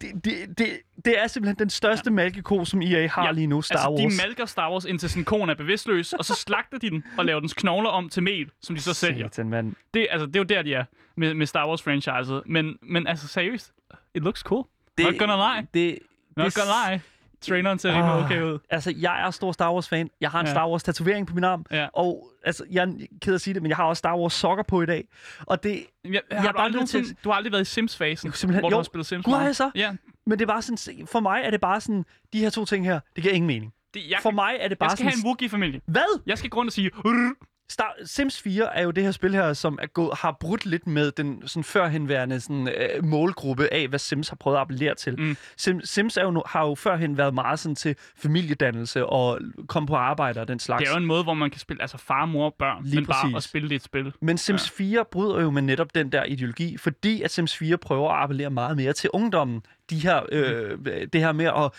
det, det, det, det er simpelthen den største ja. mælkeko, som EA har ja. lige nu, Star altså, Wars. de malker Star Wars indtil sådan konen er bevidstløs, og så slagter de den og laver dens knogler om til mel, som de så sælger. Satan, mand. Det, altså, det er jo der, de er med, med Star Wars-franchiset. Men, men altså, seriøst, it looks cool. Det, Not gonna lie. Det, Not det, gonna lie. Traileren ser rimelig Ah. okay ud. Altså, jeg er stor Star Wars-fan. Jeg har en Ja. Star Wars-tatovering på min arm. Ja. Og altså, jeg er ked at sige det, men jeg har også Star Wars-sokker på i dag. Og det, Jeg, er har du, bare aldrig nødt til nogensinde, du har aldrig været i Sims-fasen, Jo, hvor du jo. har spillet Sims Gud, har jeg så? Ja. men det bare sådan, for mig er det bare sådan, de her to ting her, det giver ingen mening. Det, jeg, For mig er det bare jeg skal sådan... have en Wookiee-familie. Hvad? Jeg skal gå rundt og sige... "Rrr." Star, Sims 4 er jo det her spil her, som er gået, har brudt lidt med den sådan førhenværende sådan, øh, målgruppe af, hvad Sims har prøvet at appellere til. Mm. Sim, Sims er jo, har jo førhen været meget sådan til familiedannelse og komme på arbejde og den slags. Det er jo en måde, hvor man kan spille altså far, mor og børn, Lige men bare præcis. at spille det et spil. Men Sims 4 bryder jo med netop den der ideologi, fordi at Sims 4 prøver at appellere meget mere til ungdommen. De her, øh, det her med at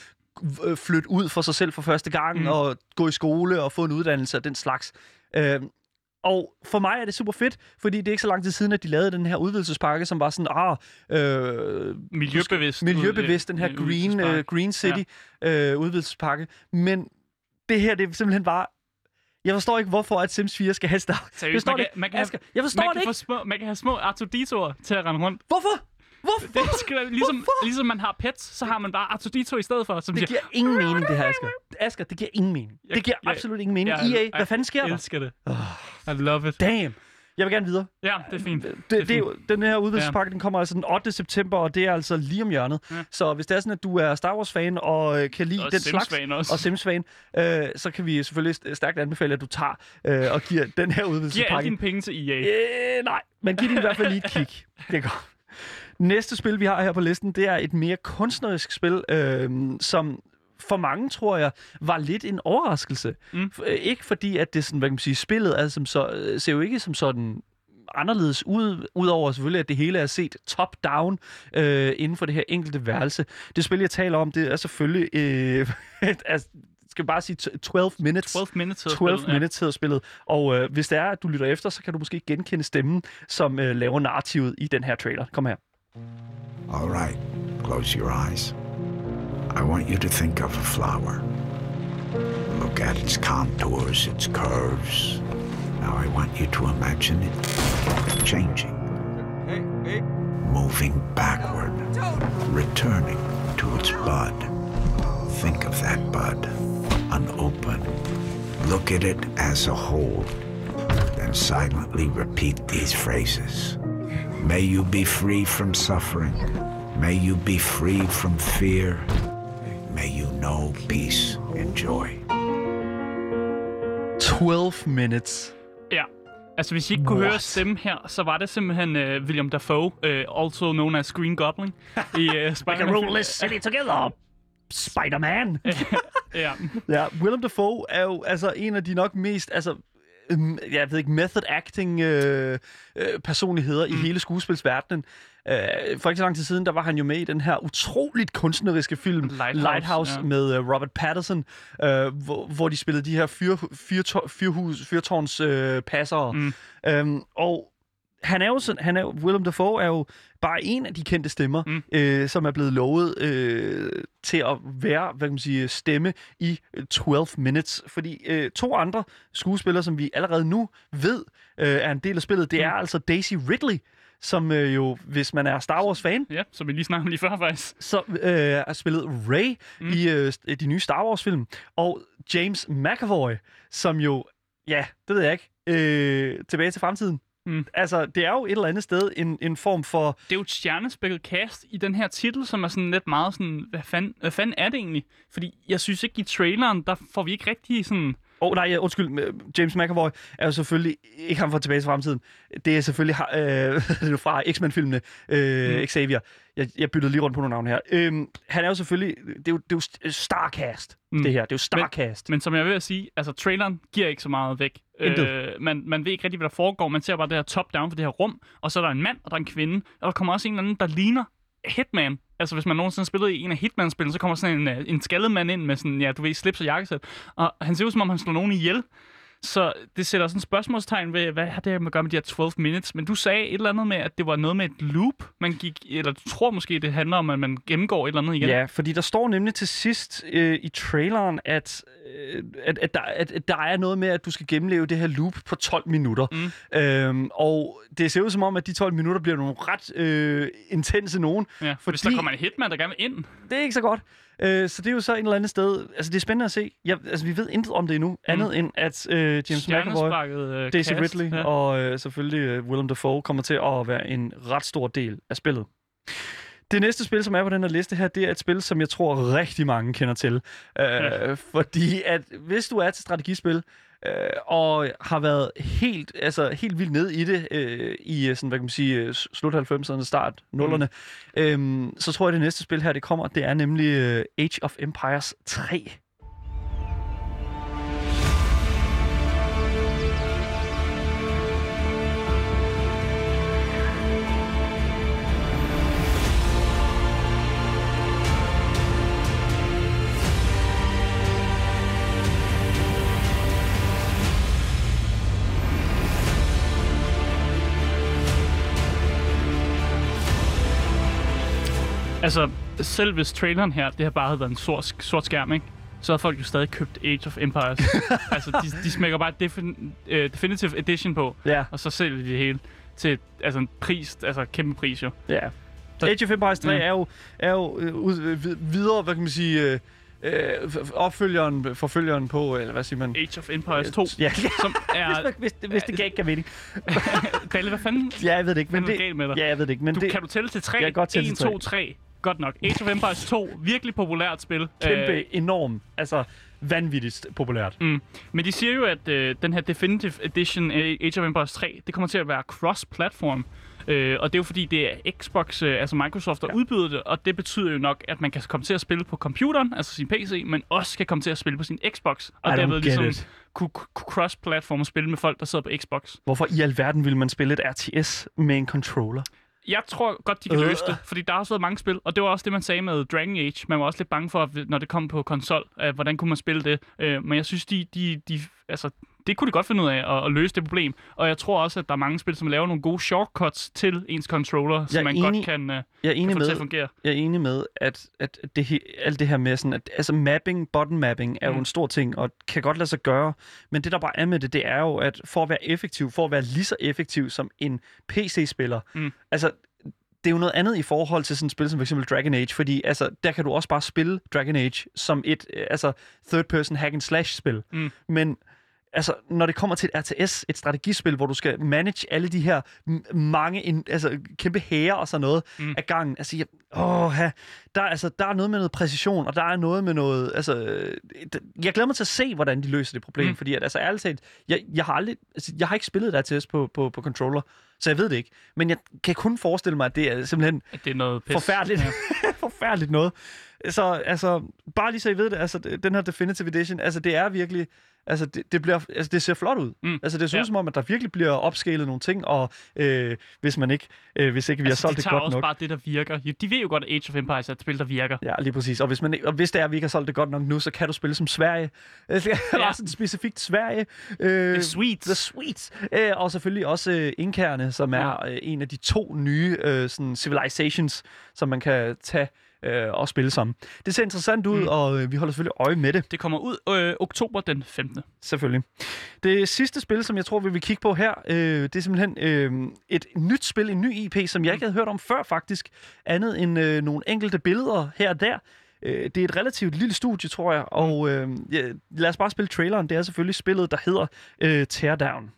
øh, flytte ud for sig selv for første gang, Mm. mm. og gå i skole og få en uddannelse og den slags. Øh, og for mig er det super fedt, fordi det er ikke så lang tid siden, at de lavede den her udvidelsespakke, som var sådan, ah, øh, Miljøbevidst. miljøbevidst, den her Green, øh, Green City øh, udvidelsespakke. Men det her, det er simpelthen bare... Jeg forstår ikke, hvorfor at Sims 4 skal have Star... Jeg Seriøst, man kan, man kan, Asger, jeg forstår man det kan ikke. Små, man kan have små Artuditoer til at rende rundt. Hvorfor? Hvorfor? Det skal, ligesom, Hvorfor? ligesom man har pets, så har man bare Artudito i stedet for, som Det siger, giver ingen mening, det her, Asger. Asger, det giver ingen mening. Jeg- Det giver jeg- absolut ingen mening. jeg- EA, jeg hvad fanden sker jeg der? elsker det. I love it. Damn. Jeg vil gerne videre. Ja, det er fint. Det, det, er fint. jo, den her udvidelsespakke, den kommer altså den 8. september, og det er altså lige om hjørnet. Ja. Så hvis det er sådan, at du er Star Wars-fan og øh, kan lide Og den slags, Sims-fan også. og Sims-fan, øh, så kan vi selvfølgelig st- stærkt anbefale, at du tager øh, og giver den her Giv alle udvidelsespakke. dine penge til EA. Øh, nej, men giv den i hvert fald lige et kig. Det er godt. Næste spil, vi har her på listen, det er et mere kunstnerisk spil, øh, som for mange, tror jeg, var lidt en overraskelse. Mm. Øh, ikke fordi, at det sådan, hvad kan man sige, spillet er som så, øh, ser jo ikke som sådan anderledes ud, udover selvfølgelig, at det hele er set top-down øh, inden for det her enkelte værelse. Det spil, jeg taler om, det er selvfølgelig, øh, altså, skal bare sige t- 12 minutes. 12 minutes. hedder 12 spillet, ja. minutes hedder spillet. Og øh, hvis det er, at du lytter efter, så kan du måske genkende stemmen, som øh, laver narrativet i den her trailer. Kom her. All right, close your eyes. I want you to think of a flower. Look at its contours, its curves. Now I want you to imagine it changing, moving backward, returning to its bud. Think of that bud, unopened. Look at it as a whole, then silently repeat these phrases. May you be free from suffering. May you be free from fear. May you know peace and joy. 12 minutes. Ja. Altså, hvis I ikke kunne What? høre stemme her, så var det simpelthen uh, William Dafoe, uh, also known as Green Goblin, i uh, Spider-Man. city together, Spider-Man. ja. ja, Willem Dafoe er jo altså en af de nok mest, altså, øhm, jeg ved ikke, method acting øh, øh, personligheder mm. i hele skuespilsverdenen. Øh, for ikke så lang tid siden, der var han jo med i den her utroligt kunstneriske film Lighthouse, Lighthouse ja. med uh, Robert Pattinson, uh, hvor, hvor de spillede de her fyr, fyr, fyrhus, fyrtårns uh, passere. Mm. Um, og han er jo sådan, han er jo, Willem Dafoe er jo bare en af de kendte stemmer, Mm. øh, som er blevet lovet øh, til at være, hvad kan man sige, stemme i øh, 12 Minutes. Fordi øh, to andre skuespillere, som vi allerede nu ved øh, er en del af spillet, det Mm. er altså Daisy Ridley, som øh, jo, hvis man er Star Wars-fan, Ja, som vi lige snakkede om lige før, faktisk. så øh, har spillet Mm. mm. i øh, de nye Star Wars-film. Og James McAvoy, som jo, ja, det ved jeg ikke, øh, tilbage til fremtiden. Mm. Altså, det er jo et eller andet sted en, en form for... Det er jo et stjernespækket cast i den her titel, som er sådan lidt meget sådan, hvad fanden, hvad fanden er det egentlig? Fordi jeg synes ikke, i traileren, der får vi ikke rigtig sådan... Åh, oh, nej, undskyld. øh, James McAvoy er jo selvfølgelig ikke ham fra Tilbage til Fremtiden. Det er selvfølgelig øh, fra X-Men-filmene, øh, Mm. Xavier. Jeg, jeg byttede lige rundt på nogle navne her. Øhm, han er jo selvfølgelig... Det er jo, det er jo Starcast, Mm. det her. Det er jo Starcast. Men som jeg vil sige, altså traileren giver ikke så meget væk. Intet. Øh, man, man ved ikke rigtig, hvad der foregår. Man ser bare det her top-down for det her rum, og så er der en mand, og der er en kvinde, og der kommer også en eller anden, der ligner Hitman. Altså, hvis man nogensinde har spillet i en af Hitman-spillene, så kommer sådan en, øh, en skaldet mand ind med sådan, ja, du ved, slips og jakkesæt. Og han ser ud, som om han slår nogen ihjel. Så det sætter sådan et spørgsmålstegn ved, hvad har det her med at gøre med de her 12 minutes? Men du sagde et eller andet med, at det var noget med et loop, man gik, eller du tror måske, det handler om, at man gennemgår et eller andet igen. Ja, fordi der står nemlig til sidst øh, i traileren, at, øh, at, at, der, at, at der er noget med, at du skal gennemleve det her loop på 12 minutter. Mm. Øhm, og det ser ud som om, at de 12 minutter bliver nogle ret øh, intense nogen. ja. Fordi... Hvis der kommer en hitman, der gerne vil ind. Det er ikke så godt. Øh, så det er jo så et eller andet sted... Altså, det er spændende at se. Jeg, altså, vi ved intet om det endnu, mm. andet end at øh, James McAvoy, øh, Daisy cast, Ridley ja. og øh, selvfølgelig øh, Willem Dafoe kommer til at være en ret stor del af spillet. Det næste spil, som er på den her liste her, det er et spil, som jeg tror rigtig mange kender til. Øh, Ja. Fordi at hvis du er til strategispil, øh, og har været helt, altså, helt vildt ned i det øh, i øh, sådan, hvad kan man sige, øh, slut 90'erne, start 0'erne, mm. øhm, så tror jeg, det næste spil her, det kommer, det er nemlig øh, Age of Empires 3. Altså, selv hvis traileren her, det har bare havde været en sort, sort skærm, ikke? så havde folk jo stadig købt Age of Empires. altså, de, de smækker bare defin, uh, Definitive Edition på, Ja, og så sælger de det hele til altså en pris, altså kæmpe pris jo. ja. Så- Age of Empires 3 Ja. er jo, er jo øh, øh, vid- videre, hvad kan man sige, øh, øh, opfølgeren, forfølgeren på, eller hvad siger man? Age of Empires 2, Ja, som er... hvis, hvis, hvis det gav ikke gav mening. Dalle, hvad fanden? Ja, jeg ved det ikke. Men er det, med dig? ja, jeg ved det ikke. Men Du, det kan du tælle til 3? Jeg kan godt tælle 1, til 2, 3. Godt nok. Age of Empires 2, virkelig populært spil. kæmpe, Øh, enorm, altså vanvittigt populært. Mm. Men de siger jo, at øh, den her Definitive Edition af Age of Empires 3, det kommer til at være cross-platform. Øh, og det er jo fordi, det er Xbox, øh, altså Microsoft, der ja. udbyder det, og det betyder jo nok, at man kan komme til at spille på computeren, altså sin PC, men også kan komme til at spille på sin Xbox. Og I derved ligesom it. kunne, kunne cross-platform og spille med folk, der sidder på Xbox. Hvorfor i alverden vil man spille et RTS med en controller? Jeg tror godt, de kan Øh. løse det, fordi der har også været mange spil, og det var også det, man sagde med Dragon Age. Man var også lidt bange for, når det kom på konsol, øh, hvordan kunne man spille det. Øh, men jeg synes, de, de, de, altså, det kunne de godt finde ud af at, at løse det problem. Og jeg tror også, at der er mange spil, som laver nogle gode shortcuts til ens controller, er man enig. godt kan, øh, Jeg er kan enig få det til med, at fungere. jeg er enig med, at, at det, alt det her med sådan, at altså mapping, button mapping er mm. jo en stor ting, og kan godt lade sig gøre. Men det, der bare er med det, det er jo, at for at være effektiv, for at være lige så effektiv som en PC-spiller, Mm. altså, det er jo noget andet i forhold til sådan et spil som for eksempel Dragon Age, fordi altså, der kan du også bare spille Dragon Age som et øh, altså, third-person hack-and-slash-spil. Mm. Men altså, når det kommer til et RTS, et strategispil, hvor du skal manage alle de her mange altså, kæmpe hære og sådan noget Mm. af gangen. Altså, jeg, åh, ha, der, er, altså, der er noget med noget præcision, og der er noget med noget... Altså, jeg glæder mig til at se, hvordan de løser det problem, Mm. mm. fordi at, altså, ærligt talt, jeg, jeg, har aldrig, altså, jeg har ikke spillet et RTS på, på, på controller, så jeg ved det ikke. Men jeg kan kun forestille mig, at det er simpelthen At det er noget pis. forfærdeligt. Ja. forfærdeligt noget. Så altså, bare lige så I ved det, altså, den her Definitive Edition, altså, det er virkelig Altså, det, det, bliver, altså, det ser flot ud. Mm. Altså, det ser Ja. ud som om, at der virkelig bliver opscalet nogle ting, og øh, hvis man ikke, øh, hvis ikke vi altså, har solgt de det tager godt også nok. bare det, der virker. De ved jo godt, at Age of Empires er et spil, der virker. Ja, lige præcis. Og hvis, man, og hvis det er, at vi ikke har solgt det godt nok nu, så kan du spille som Sverige. Er Ja. sådan specifikt Sverige. Øh, The Sweets. The Sweets. Øh, og selvfølgelig også øh, Inkerne, som er øh, en af de to nye øh, sådan civilizations, som man kan tage øh, og spille som. Det ser interessant ud, mm. og øh, vi holder selvfølgelig øje med det. Det kommer ud øh, oktober den 15. Selvfølgelig. Det sidste spil, som jeg tror, vi vil kigge på her, øh, det er simpelthen øh, et nyt spil, en ny IP, som jeg ikke havde hørt om før faktisk, andet end øh, nogle enkelte billeder her og der. Øh, det er et relativt lille studie, tror jeg, og øh, ja, lad os bare spille traileren. Det er selvfølgelig spillet, der hedder øh, Teardown.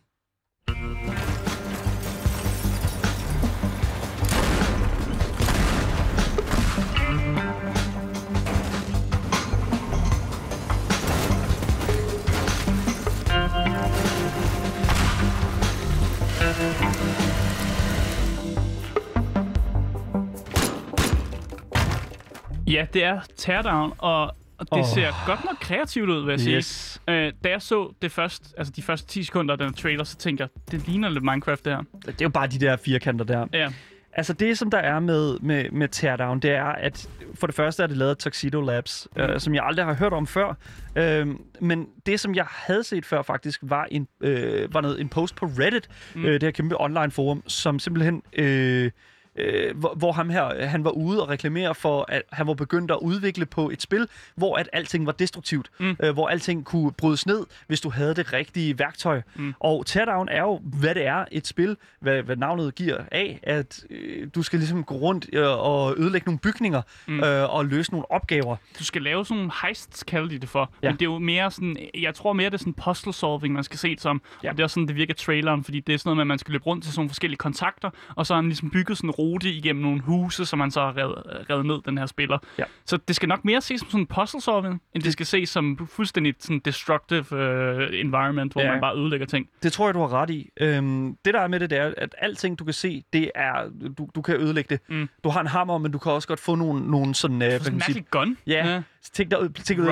Ja, det er Teardown, og og det oh. ser godt nok kreativt ud, vil jeg sige. Yes. Øh, da jeg så det først, altså de første 10 sekunder af den trailer, så tænker jeg, det ligner lidt Minecraft, det her. Det er jo bare de der firkanter der. Ja. Altså det, som der er med, med, med Teardown, det er, at for det første er det lavet af Tuxedo Labs, mm. øh, som jeg aldrig har hørt om før. Øh, men det, som jeg havde set før faktisk, var en, øh, var noget, en post på Reddit, mm. øh, det her kæmpe online forum, som simpelthen... Øh, øh, hvor, hvor ham her, han var ude og reklamere for, at han var begyndt at udvikle på et spil, hvor at alting var destruktivt. Mm. Øh, hvor alting kunne brydes ned, hvis du havde det rigtige værktøj. Mm. Og Teardown er jo, hvad det er, et spil, hvad, hvad navnet giver af, at øh, du skal ligesom gå rundt øh, og ødelægge nogle bygninger Mm. øh, og løse nogle opgaver. Du skal lave sådan nogle heists, kalder de det for. Ja. Men det er jo mere sådan, jeg tror mere, det er sådan puzzle solving, man skal se det som. Ja. Og det er også sådan, det virker traileren, fordi det er sådan noget med, at man skal løbe rundt til sådan nogle forskellige kontakter, og så har han ligesom bygget sådan en rute igennem nogle huse, som man så har revet, revet ned, den her spiller. Ja. Så det skal nok mere ses som sådan en puzzle solving, end det skal ses som fuldstændig sådan destructive uh, environment, hvor Ja. man bare ødelægger ting. Det tror jeg, du har ret i. Øhm, det der er med det, det er, at alting, du kan se, det er, du, du kan ødelægge det. Mm. Du har en hammer, men du kan også godt få nogle, nogle sådan... Hvad Sådan en mærkelig gun. Ja, ja. Ting, der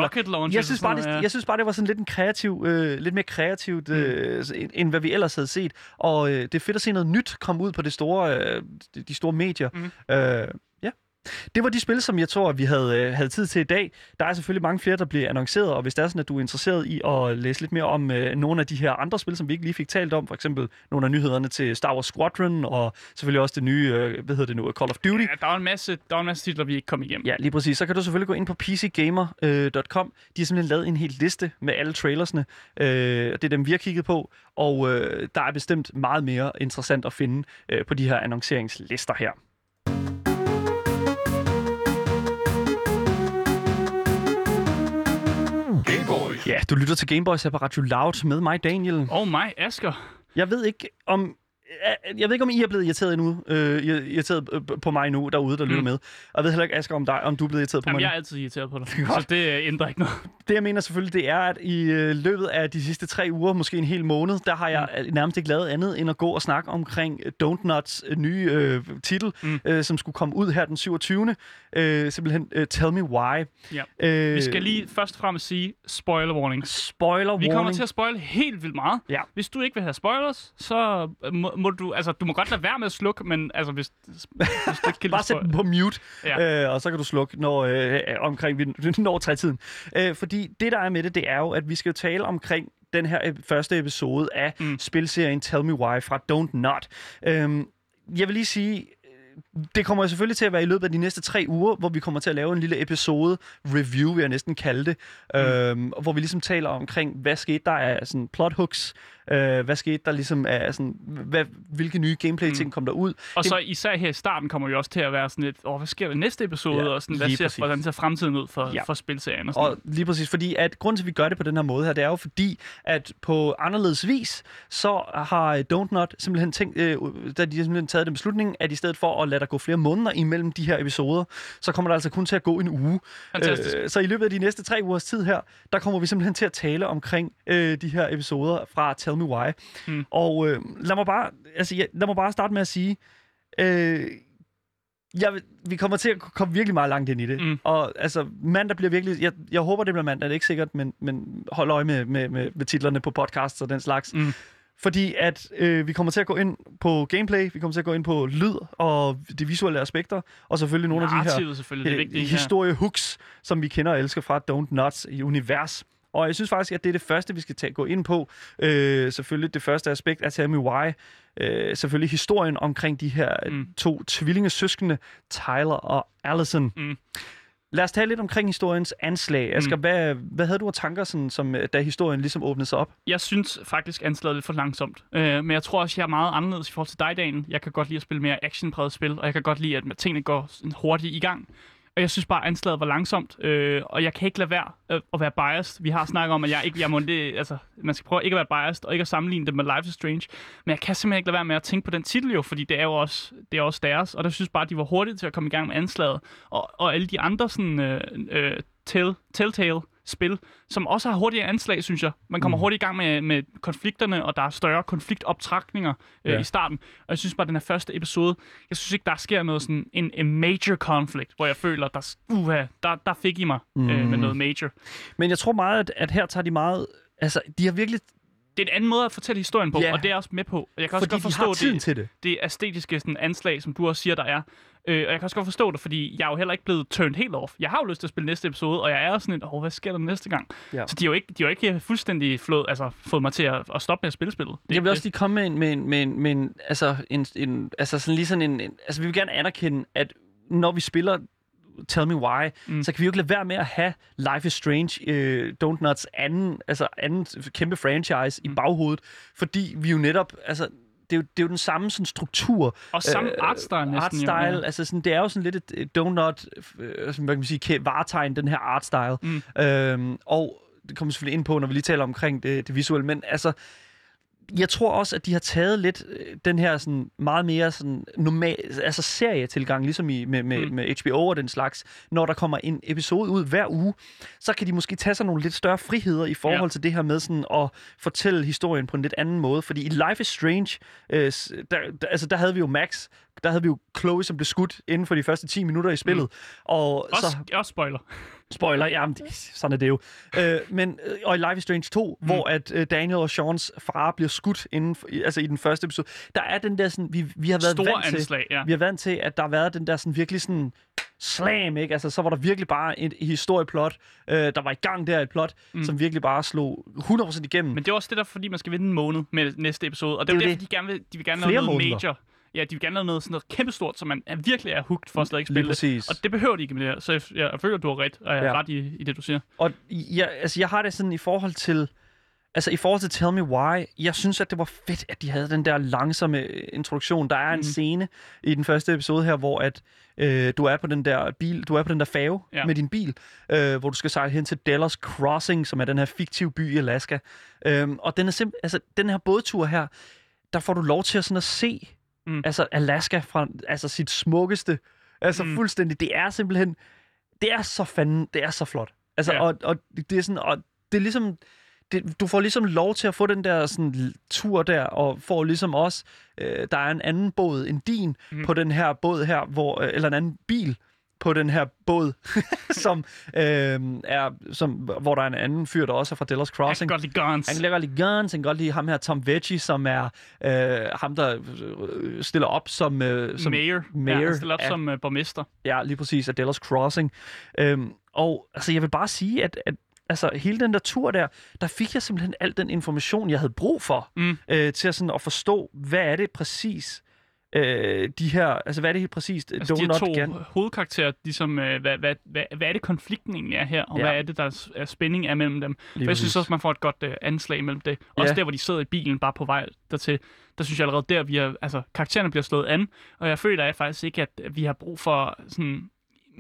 Rocket launcher. jeg synes, bare, det, jeg synes bare, det var sådan lidt en kreativ, øh, lidt mere kreativt, øh, end, end hvad vi ellers havde set. Og øh, det er fedt at se noget nyt komme ud på det store, øh, de, store medier. Mm. Øh. Det var de spil, som jeg tror, vi havde, øh, havde tid til i dag. Der er selvfølgelig mange flere, der bliver annonceret, og hvis det er sådan, at du er interesseret i at læse lidt mere om øh, nogle af de her andre spil, som vi ikke lige fik talt om, for eksempel nogle af nyhederne til Star Wars Squadron, og selvfølgelig også det nye, øh, hvad hedder det nu, Call of Duty. Ja, der er en masse, der er en masse titler, vi ikke kom igennem. Ja, lige præcis. Så kan du selvfølgelig gå ind på pcgamer.com. De har simpelthen lavet en hel liste med alle trailersne. Øh, og det er dem, vi har kigget på. Og øh, der er bestemt meget mere interessant at finde øh, på de her annonceringslister her. Ja, du lytter til Gameboys her på Radio Loud med mig, Daniel. Og mig, Asger. Jeg ved ikke om... Jeg ved ikke, om I er blevet irriteret endnu, øh, irriteret øh, på mig nu, derude, der lytter Mm. med. Og jeg ved heller ikke, Asger, om, dig, om du er blevet irriteret på Jamen, mig jeg er altid irriteret på dig. Så det øh, ændrer ikke noget. Det, jeg mener selvfølgelig, det er, at i øh, løbet af de sidste tre uger, måske en hel måned, der har jeg mm. nærmest ikke lavet andet end at gå og snakke omkring øh, Don't Nuts øh, nye øh, titel, Mm. øh, som skulle komme ud her den 27. Øh, simpelthen øh, Tell Me Why. Ja. Øh, Vi skal lige først og fremmest sige spoiler warning. Spoiler Vi kommer warning. til at spoile helt vildt meget. Ja. Hvis du ikke vil have spoilers, så må, må du... Altså, du må godt lade være med at slukke, men altså, hvis, hvis du ikke kan Bare sæt den på mute, Ja. øh, og så kan du slukke, når, øh, omkring vi når trætiden. Øh, fordi det, der er med det, det er jo, at vi skal jo tale omkring den her første episode af Mm. mm. spilserien Tell Me Why fra Don't Not. Øhm, jeg vil lige sige, øh, det kommer selvfølgelig til at være i løbet af de næste tre uger, hvor vi kommer til at lave en lille episode review, vil jeg næsten kalde det, mm. øhm, hvor vi ligesom taler omkring, hvad skete der af sådan plot hooks, øh, hvad skete der ligesom af sådan, hvad, hvilke nye gameplay-ting Mm. kom der ud. Og Det- så især her i starten kommer vi også til at være sådan lidt, åh, hvad sker der næste episode? Ja, og sådan, hvad ser, hvordan ser fremtiden ud for, Ja. for spilserien? Og sådan. Og lige præcis, fordi at grunden til, at vi gør det på den her måde her, det er jo fordi, at på anderledes vis, så har Don't Not simpelthen tænkt, øh, da de har simpelthen taget den beslutning, at i stedet for at lade der gå flere måneder imellem de her episoder, så kommer der altså kun til at gå en uge. Fantastisk. Øh, så i løbet af de næste tre ugers tid her, der kommer vi simpelthen til at tale omkring øh, de her episoder fra Tell Me Why. Mm. Og øh, lad, mig bare, altså, ja, lad mig bare starte med at sige, øh, jeg, vi kommer til at komme virkelig meget langt ind i det. Mm. Og altså, mandag bliver virkelig... Jeg, jeg håber, det bliver mandag. Det er ikke sikkert, men, men hold øje med, med, med, med titlerne på podcasts og den slags. Mm. Fordi at øh, vi kommer til at gå ind på gameplay, vi kommer til at gå ind på lyd og de visuelle aspekter, og selvfølgelig nogle af de her Narrativet selvfølgelig, det er øh, vigtigt her. historiehooks, som vi kender og elsker fra Don't Nuts i univers. Og jeg synes faktisk, at det er det første, vi skal tage, gå ind på. Øh, selvfølgelig det første aspekt er Tell Me Why. Øh, selvfølgelig historien omkring de her Mm. to tvillingesøskende, Tyler og Allison. Mm. Lad os tale lidt omkring historiens anslag. Asger, Mm. hvad, hvad havde du af tanker, sådan, som, øh, da historien ligesom åbnede sig op? Jeg synes faktisk, anslaget er lidt for langsomt. Øh, men jeg tror også, jeg er meget anderledes i forhold til dig, Daniel. Jeg kan godt lide at spille mere actionpræget spil, og jeg kan godt lide, at tingene går hurtigt i gang. Og jeg synes bare, at anslaget var langsomt, øh, og jeg kan ikke lade være øh, at være biased. Vi har snakket om, at jeg ikke, jeg må, det, altså, man skal prøve ikke at være biased, og ikke at sammenligne det med Life is Strange. Men jeg kan simpelthen ikke lade være med at tænke på den titel jo, fordi det er jo også, det er også deres. Og der synes bare, at de var hurtige til at komme i gang med anslaget. Og, og alle de andre sådan, øh, øh, tell, telltale spil, som også har hurtigere anslag, synes jeg. Man kommer mm. hurtigt i gang med, med konflikterne, og der er større konfliktoptrækninger øh, Ja. i starten. Og jeg synes bare, at den her første episode, jeg synes ikke, der sker noget sådan en, en major conflict, hvor jeg føler, der, uha, der, der fik I mig mm. øh, med noget major. Men jeg tror meget, at, at her tager de meget... Altså, de har virkelig... Det er en anden måde at fortælle historien på, Ja. og det er jeg også med på. Jeg kan også Fordi godt de forstå har tiden det, til det. det æstetiske sådan, anslag, som du også siger, der er. Øh, og jeg kan også godt forstå det, fordi jeg er jo heller ikke blevet turned helt off. Jeg har jo lyst til at spille næste episode, og jeg er sådan et, åh, hvad sker der næste gang? Ja. Så de har jo ikke, de har jo ikke fuldstændig flået, altså, fået mig til at, at stoppe med at spille spillet. Det, Jeg vil også lige komme med en, med en, med en, med en altså, en, en, altså sådan lige sådan en, en, altså vi vil gerne anerkende, at når vi spiller Tell Me Why, Mm. så kan vi jo ikke lade være med at have Life is Strange, øh, Don't Nuts anden, altså anden kæmpe franchise mm. i baghovedet, fordi vi jo netop, altså det er jo, det er jo den samme sådan, struktur. Og samme artstyle næsten, jo, Artstyle, ja. altså sådan, det er jo sådan lidt et, donut, øh, hvad kan man sige, varetegn, den her artstyle. Mm. Øhm, og det kommer vi selvfølgelig ind på, når vi lige taler omkring det, det visuelle, men altså, jeg tror også, at de har taget lidt øh, den her sådan meget mere sådan normal, altså serietilgang, ligesom i, med, med, Mm. med HBO og den slags. Når der kommer en episode ud hver uge, så kan de måske tage sig nogle lidt større friheder i forhold Ja. til det her med sådan at fortælle historien på en lidt anden måde. Fordi i Life is Strange, øh, der, der, altså der havde vi jo Max, der havde vi jo Chloe, som blev skudt inden for de første 10 minutter i spillet. Mm. Og Også, så, også spoiler. Spoiler, jamen, det, sådan er det jo. Øh, men, øh, og i Life is Strange 2, mm. hvor at øh, Daniel og Seans far bliver skudt inden, for, altså i den første episode, der er den der sådan, vi, vi har været Store vant til, anslag, ja. vi har vant til, at der har været den der sådan virkelig sådan slam, ikke? Altså, så var der virkelig bare et historieplot, øh, der var i gang der, et plot, Mm. som virkelig bare slog 100% igennem. Men det er også det der, fordi man skal vente en måned med næste episode. Og det er Det jo er derfor, jo de gerne vil, de vil gerne lave noget major. Ja, de vil gerne lave noget, sådan noget kæmpestort, så man er virkelig er hooked for at slet ikke spille det. Og det behøver de ikke med det her. Så jeg, jeg, føler, du har ret, og jeg er Ja. ret i, i det, du siger. Og jeg, altså, jeg har det sådan i forhold til... Altså i forhold til Tell Me Why, jeg synes, at det var fedt, at de havde den der langsomme øh, introduktion. Der er en Mhm. scene i den første episode her, hvor at øh, du er på den der bil, du er på den der færge Ja. med din bil, øh, hvor du skal sejle hen til Delos Crossing, som er den her fiktive by i Alaska. Øhm, og den er simp- altså den her bådtur her, der får du lov til at sådan at se Mm. altså Alaska fra altså sit smukkeste, altså Mm. fuldstændig. Det er simpelthen, det er så fanden, det er så flot. Altså, Ja. og, og det er sådan, og det er ligesom, det, du får ligesom lov til at få den der sådan, tur der, og får ligesom også, øh, der er en anden båd end din mm. på den her båd her, hvor, øh, eller en anden bil på den her båd, som, øh, er, som, hvor der er en anden fyr, der også er fra Delos Jeg kan Crossing. godt lide guns. Han kan godt lide guns, han kan godt lide ham her, Tom Veggie, som er øh, ham, der øh, stiller op som, øh, som mayor. mayor Ja, han stiller op af- som uh, borgmester. Ja, lige præcis, af Delos Crossing. Øhm, og altså, jeg vil bare sige, at, at altså, hele den der tur der, der fik jeg simpelthen al den information, jeg havde brug for, Mm. øh, til at, sådan, at forstå, hvad er det præcis, øh, de her, altså hvad er det helt præcist, Altså, de to Gan- hovedkarakterer, ligesom, øh, hvad, hvad, hvad, hvad er det konflikten egentlig er her, og Ja. hvad er det, der er, spænding er mellem dem. For jeg synes også, man får et godt øh, anslag mellem det. Også Ja. der, hvor de sidder i bilen, bare på vej dertil. Der synes jeg allerede der, vi er, altså, karaktererne bliver slået an, og jeg føler jeg faktisk ikke, at vi har brug for sådan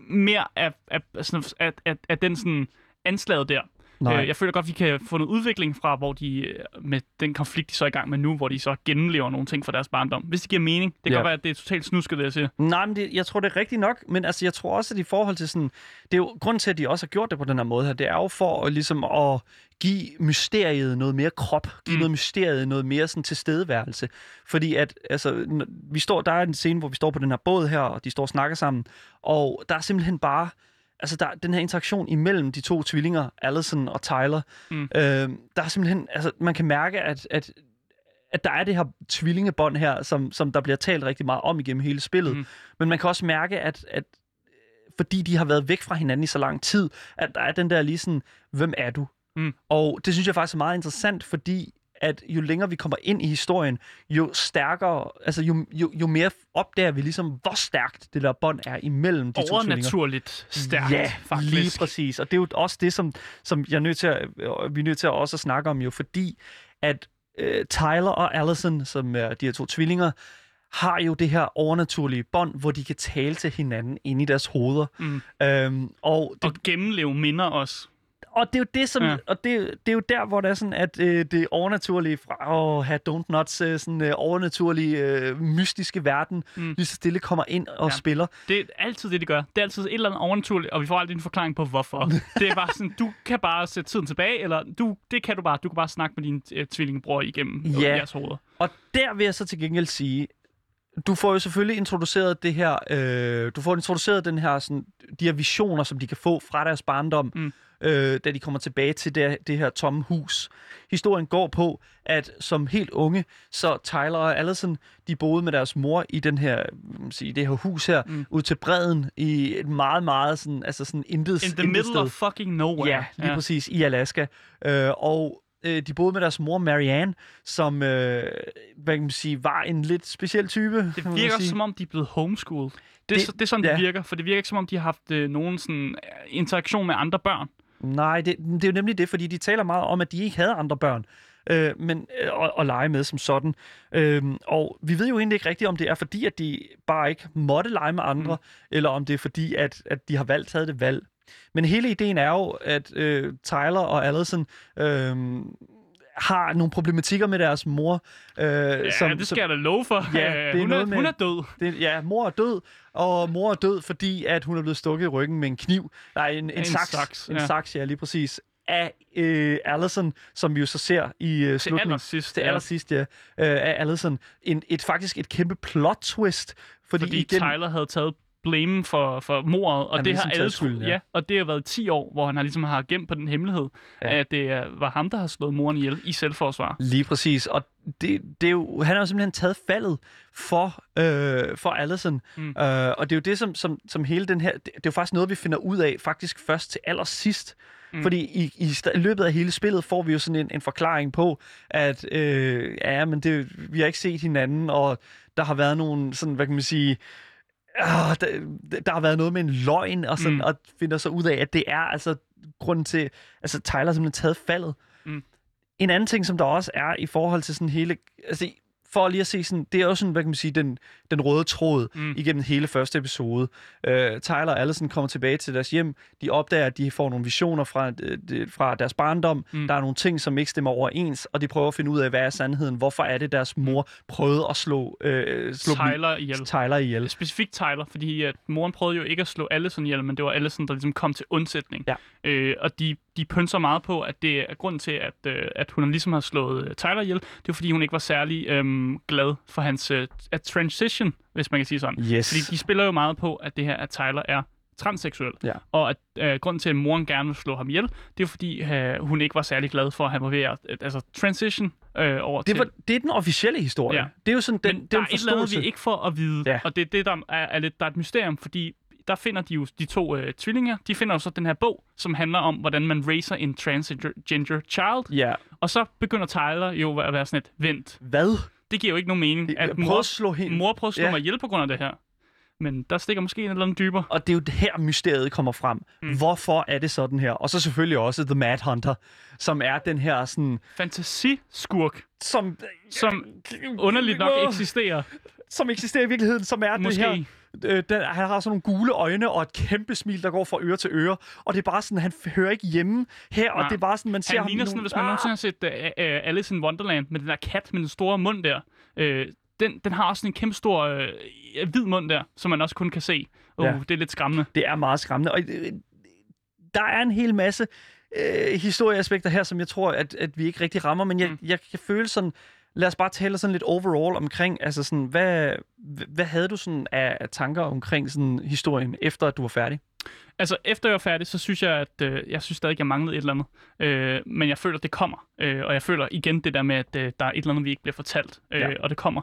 mere af, af, sådan, af, af, af den sådan anslaget der. Nej. Øh, jeg føler godt, vi kan få noget udvikling fra, hvor de øh, med den konflikt, de så er i gang med nu, hvor de så gennemlever nogle ting fra deres barndom. Hvis det giver mening. Det kan Ja. godt være, at det er totalt snusket, det jeg siger. Nej, men det, jeg tror, det er rigtigt nok, men altså, jeg tror også, at i forhold til sådan... Det er jo grunden til, at de også har gjort det på den her måde her, det er jo for at, ligesom at give mysteriet noget mere krop, give mm. noget mysteriet noget mere sådan tilstedeværelse. Fordi at, altså, vi står, der er en scene, hvor vi står på den her båd her, og de står og snakker sammen, og der er simpelthen bare... Altså, der, er den her interaktion imellem de to tvillinger, Allison og Tyler, Mm. øh, der er simpelthen... Altså, man kan mærke, at, at at der er det her tvillingebånd her, som, som der bliver talt rigtig meget om igennem hele spillet. Mm. Men man kan også mærke, at, at fordi de har været væk fra hinanden i så lang tid, at der er den der lige sådan, hvem er du? Mm. Og det synes jeg faktisk er meget interessant, fordi at jo længere vi kommer ind i historien, jo stærkere, altså jo, jo, jo mere opdager vi ligesom, hvor stærkt det der bånd er imellem de to tvillinger. Overnaturligt stærkt, Ja, faktisk. lige præcis. Og det er jo også det, som, som jeg er nødt til at, øh, vi er nødt til at også at snakke om jo, fordi at øh, Tyler og Allison, som er de her to tvillinger, har jo det her overnaturlige bånd, hvor de kan tale til hinanden inde i deres hoveder. Mm. Øhm, og, det, Og gennemleve minder også. Og det er jo det, som, Ja. og det, det er jo der, hvor det er sådan, at øh, det overnaturlige fra åh, have don't nuts, øh, sådan øh, overnaturlige, øh, mystiske verden, Mm. lige så stille kommer ind og ja. spiller. Det er altid det, de gør. Det er altid et eller andet overnaturligt, og vi får aldrig en forklaring på, hvorfor. det er bare sådan, du kan bare sætte tiden tilbage, eller du, det kan du bare. Du kan bare snakke med din øh, tvillingebror igennem Ja. jeres hoveder. Og der vil jeg så til gengæld sige, du får jo selvfølgelig introduceret det her, øh, du får introduceret den her, sådan, de her visioner, som de kan få fra deres barndom, Mm. Øh, da de kommer tilbage til det, det her tomme hus. Historien går på, at som helt unge, så Tyler og Allison, de boede med deres mor i den her, sige, det her hus her, Mm. ud til bredden, i et meget, meget sådan, altså sådan intet, In the middle sted. of fucking nowhere. Ja, lige ja. præcis, i Alaska. Øh, og øh, de boede med deres mor, Marianne, som, øh, hvad kan man sige, var en lidt speciel type. Det virker som om, de er blevet homeschooled. Det, er Det- det er sådan, det ja. virker, for det virker ikke som om, de har haft øh, nogen sådan, øh, interaktion med andre børn. Nej, det, det er jo nemlig det, fordi de taler meget om, at de ikke havde andre børn. Øh, men øh, at, at lege med som sådan. Øhm, og vi ved jo egentlig ikke rigtigt, om det er fordi, at de bare ikke måtte lege med andre, mm. eller om det er fordi, at, at de har valgt taget det valg. Men hele ideen er jo, at øh, Tyler og Allison øh, har nogle problematikker med deres mor. Øh, Ja, som, det skal jeg da love for. Ja, Øh, det er hun, er, noget med- hun er død. Det, ja, mor er død, og mor er død, fordi at hun er blevet stukket i ryggen med en kniv. Nej, en, en, En saks. saks, En ja. saks, ja, lige præcis. Af øh, Allison, som vi jo så ser i øh, Til slutningen. allersidst. Til ja. allersidst, ja. Øh, af Allison. En, et, faktisk et kæmpe plot twist. Fordi, Fordi igen, Tyler havde taget blame for, for mordet, og Han det har alle skylden, ja. ja. og det har været 10 år, hvor han har ligesom har gemt på den hemmelighed, Ja. at det var ham, der har slået moren ihjel i selvforsvar. Lige præcis. Og det, det er jo, han har jo simpelthen taget faldet for, øh, for Allison. Mm. Øh, og det er jo det, som, som, som hele den her... Det, det er jo faktisk noget, vi finder ud af faktisk først til allersidst. Mm. Fordi i, i, i løbet af hele spillet får vi jo sådan en, en forklaring på, at øh, ja, men det, vi har ikke set hinanden, og der har været nogle sådan, hvad kan man sige... Øh, der, der har været noget med en løgn, og sådan, Mm. og finder så ud af, at det er altså grunden til... Altså, Tyler har simpelthen taget faldet. Mm. En anden ting, som der også er i forhold til sådan hele... Altså, for lige at se sådan, det er også sådan, hvad kan man sige, den, den røde tråd Mm. mm. igennem hele første episode. Uh, Tyler og Allison kommer tilbage til deres hjem. De opdager, at de får nogle visioner fra, øh, det, fra deres barndom. Mm. Mm. Der er nogle ting, som ikke stemmer overens, og de prøver at finde ud af, hvad er sandheden. Hvorfor er det, deres mor prøvede at slå, øh, slå Tyler ihjel. Tyler ihjel? Specifikt Tyler, fordi at moren prøvede jo ikke at slå Allison ihjel, men det var Allison, der ligesom kom til undsætning. Ja. Øh, og de, de pønser meget på, at det er grunden til, at, øh, at hun ligesom har slået øh, Tyler ihjel. Det var, fordi hun ikke var særlig øh, glad for hans øh, at transition, hvis man kan sige sådan. Yes. Fordi de spiller jo meget på, at det her, at Tyler er transseksuel. Ja. Og at øh, grunden til, at moren gerne vil slå ham ihjel, det er fordi, øh, hun ikke var særlig glad for, at han var ved at øh, altså, transition øh, over Det, til... var, det er den officielle historie. Ja. Det er jo sådan, den, Men det der er er et eller andet, vi ikke får at vide, Ja. og det er det, der er, er lidt, der er et mysterium, fordi der finder de jo de to øh, tvillinger, de finder jo så den her bog, som handler om, hvordan man raiser en transgender child, Ja. og så begynder Tyler jo at være sådan et, vent, Hvad? det giver jo ikke nogen mening, at mor, at slå hende. mor prøver at slå Ja. mig ihjel på grund af det her. Men der stikker måske en eller anden dybere. Og det er jo her, mysteriet kommer frem. Mm. Hvorfor er det sådan her? Og så selvfølgelig også The Mad Hunter, som er den her sådan... Fantasiskurk, Som, som underligt nok eksisterer. som eksisterer i virkeligheden, som er Måske. det her øh, den, han har sådan nogle gule øjne og et kæmpe smil, der går fra øre til øre. Og det er bare sådan, han hører ikke hjemme her, og Nej. det er bare sådan, man ser Han ham ligner sådan, nogle- hvis man nogensinde har set uh, uh, Alice in Wonderland med den der kat med den store mund der. Uh, den, den har også sådan en kæmpe stor uh, hvid mund der, som man også kun kan se. Uh, Ja. Det er lidt skræmmende. Det er meget skræmmende. Og øh, der er en hel masse øh, historieaspekter her, som jeg tror, at, at vi ikke rigtig rammer, men jeg, mm. jeg kan føle sådan, lad os bare tale sådan lidt overall omkring, altså sådan, hvad, hvad havde du sådan af, af tanker omkring sådan historien, efter at du var færdig? Altså, efter jeg var færdig, så synes jeg, at øh, jeg synes stadig, jeg manglede et eller andet. Øh, men jeg føler, at det kommer. Øh, og jeg føler igen det der med, at øh, der er et eller andet, vi ikke bliver fortalt. Øh, Ja. Og det kommer.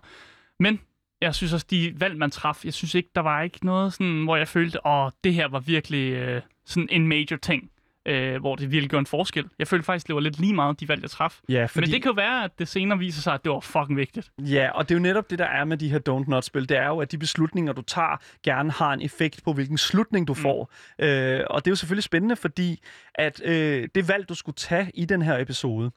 Men jeg synes også, de valg, man traf, jeg synes ikke, der var ikke noget sådan, hvor jeg følte, åh, det her var virkelig øh, sådan en major ting. Øh, hvor det virkelig gjorde en forskel. Jeg følte faktisk, det var lidt lige meget, de valg, jeg traf. Ja, Men det kan jo være, at det senere viser sig, at det var fucking vigtigt. Ja, og det er jo netop det, der er med de her Don't Not-spil. Det er jo, at de beslutninger, du tager, gerne har en effekt på, hvilken slutning du får. Øh, og det er jo selvfølgelig spændende, fordi at øh, det valg, du skulle tage i den her episode,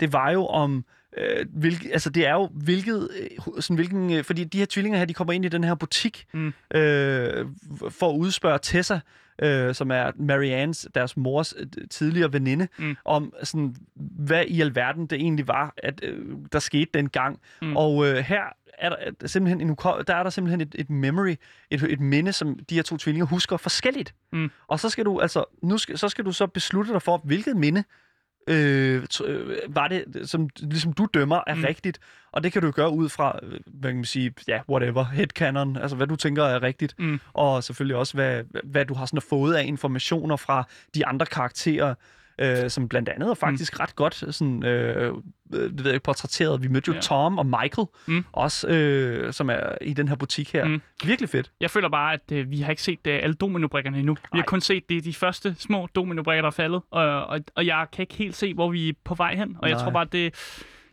det var jo om... Øh, hvilke, altså det er jo hvilket, øh, sådan hvilken, øh, fordi de her tvillinger her, de kommer ind i den her butik Mm. øh, for at udspørge Tessa, øh, som er Mariannes, deres mors øh, tidligere veninde, Mm. om sådan, hvad i alverden det egentlig var, at øh, der skete dengang. Mm. Og øh, her er der, er simpelthen en, der er der simpelthen et, et memory, et, et minde, som de her to tvillinger husker forskelligt. Mm. Og så skal du altså, nu skal, så skal du så beslutte dig for, hvilket minde øh, øh, var det, som ligesom du dømmer er Mm. mm. rigtigt. Og det kan du gøre ud fra, øh, hvad kan man sige, ja, whatever, headcanon, altså hvad du tænker er rigtigt. Mm. Og selvfølgelig også, hvad, hvad du har sådan fået af informationer fra de andre karakterer, øh, som blandt andet er faktisk mm. ret godt sådan, øh, øh, det ved jeg, ikke, portrætteret. Vi mødte jo Ja. Tom og Michael, Mm. også, øh, som er i den her butik her. Mm. Virkelig fedt. Jeg føler bare, at øh, vi har ikke set øh, alle dominobrikkerne endnu. Vi har Nej. kun set det, de første små dominobrikker, der er faldet. Og, og, og jeg kan ikke helt se, hvor vi er på vej hen. Og jeg Nej. tror bare, det...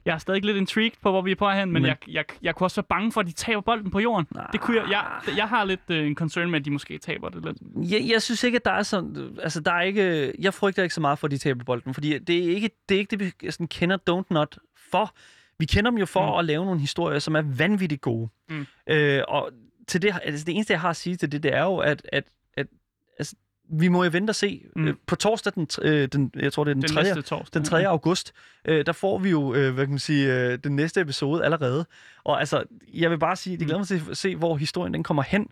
Jeg er stadig lidt intrigued på, hvor vi er på hen, men, Men- jeg, jeg, jeg kunne også være bange for, at de taber bolden på jorden. Det kunne jeg, jeg, jeg har lidt øh, en concern med, at de måske taber det lidt. Jeg, jeg synes ikke, at der er sådan... Altså, der er ikke... Jeg frygter ikke så meget for, at de taber bolden, fordi det er ikke det, er ikke det vi sådan kender Don't Not for. Vi kender dem jo for mm. at lave nogle historier, som er vanvittigt gode. Mm. Øh, og til det, altså, det eneste, jeg har at sige til det, det er jo, at, at, at altså, vi må jo vente og se. Mm. Mm. på torsdag, den, øh, den, jeg tror det er den, Den 3. næste torsdag. Den 3. august, øh, der får vi jo, øh, hvad kan man sige, øh, den næste episode allerede. Og altså, jeg vil bare sige, jeg glæder mig til at se, hvor historien den kommer hen.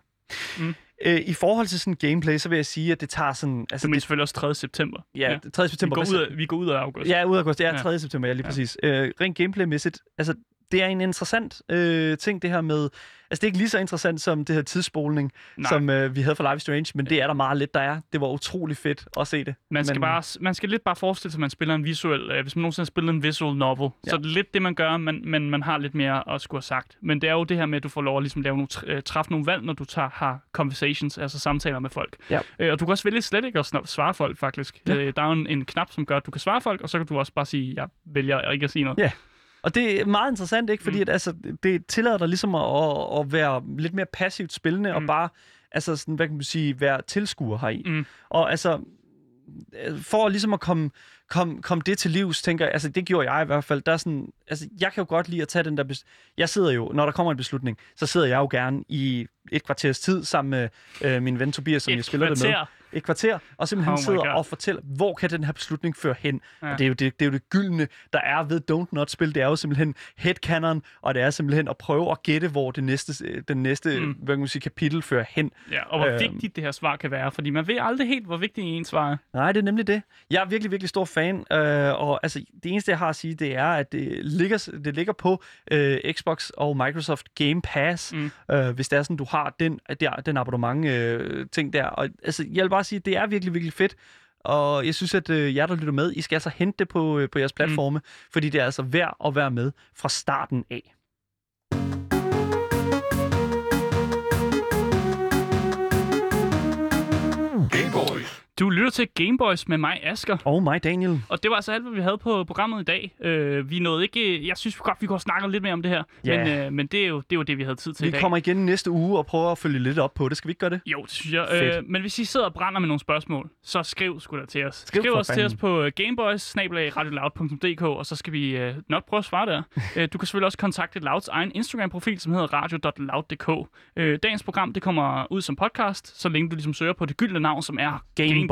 Mm. Øh, I forhold til sådan gameplay, så vil jeg sige, at det tager sådan... Altså, det er selvfølgelig også 3. september. Ja, 3. Vi september. går, hvad ud af, vi går ud af august. Ja, ud af august. Det er Ja. 3. september, ja, lige Ja. præcis. Øh, rent gameplaymæssigt, altså, det er en interessant øh, ting, det her med... Altså, det er ikke lige så interessant som det her tidsspolning, Nej. som øh, vi havde for Life is Strange, men det er der meget lidt, der er. Det var utrolig fedt at se det. Man skal, men, bare, man skal lidt bare forestille sig, at man spiller en visuel... Øh, hvis man nogensinde har spillet en visual novel, ja. så er det lidt det, man gør, men, men man har lidt mere at skulle have sagt. Men det er jo det her med, at du får lov at ligesom lave nogle, øh, træffe nogle valg, når du tager, har conversations, altså samtaler med folk. Ja. Øh, og du kan også vælge slet ikke at svare folk, faktisk. Ja. Øh, der er jo en, en knap, som gør, at du kan svare folk, og så kan du også bare sige, jeg vælger ikke at sige noget. Ja. Og det er meget interessant, ikke? Fordi Mm. at, altså, det tillader dig ligesom at, at, være lidt mere passivt spillende, mm. og bare altså, sådan, hvad kan man sige, være tilskuer heri. Mm. Og altså, øh, for ligesom at komme, komme, komme det til livs, tænker jeg, altså det gjorde jeg i hvert fald, der er sådan, altså jeg kan jo godt lide at tage den der, bes- jeg sidder jo, når der kommer en beslutning, så sidder jeg jo gerne i et kvarters tid sammen med øh, min ven Tobias, som Et jeg spiller det med. Et kvarter, og simpelthen Oh sidder God. og fortæller, hvor kan den her beslutning føre hen? Ja. Og det er, jo det, det er jo det gyldne, der er ved Don't Not-spil. Det er jo simpelthen headcanon, og det er simpelthen at prøve at gætte, hvor det næste, den næste Mm. hvad kan man sige, kapitel fører hen. Ja, og hvor Øhm. vigtigt det her svar kan være, fordi man ved aldrig helt, hvor vigtigt ens svar er. Nej, det er nemlig det. Jeg er virkelig, virkelig stor fan, øh, og altså, det eneste, jeg har at sige, det er, at det ligger, det ligger på øh, Xbox og Microsoft Game Pass, mm. øh, hvis det er sådan, du har den, der, den abonnement øh, ting der. Og altså, jeg vil bare sige, det er virkelig, virkelig fedt. Og jeg synes, at øh, jer, der lytter med, I skal altså hente det på, øh, på jeres platforme, mm. fordi det er altså værd at være med fra starten af. Du lytter til Gameboys med mig, Asker. Og mig, Daniel. Og det var altså alt, hvad vi havde på programmet i dag. Øh, vi nåede ikke... Jeg synes godt, vi kunne snakke lidt mere om det her. Ja. Men, øh, men det, er jo, det er jo det, vi havde tid til Vi i dag. kommer igen næste uge og prøver at følge lidt op på det. Skal vi ikke gøre det? Jo, det synes jeg. Fedt. Øh, men hvis I sidder og brænder med nogle spørgsmål, så skriv sgu da til os. Skriv Skriv os til os på øh, gameboys og så skal vi øh, nok prøve at svare der. øh, du kan selvfølgelig også kontakte Louds egen Instagram-profil, som hedder radio.loud.dk. Øh, dagens program det kommer ud som podcast, så længe du ligesom søger på det gyldne navn, som er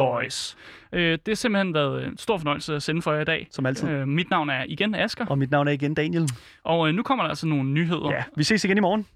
Gameboys. Øh, det har simpelthen været en stor fornøjelse at sende for jer i dag. Som altid. Øh, mit navn er igen Asker, Og mit navn er igen Daniel. og øh, nu kommer der altså nogle nyheder. Ja, vi ses igen i morgen.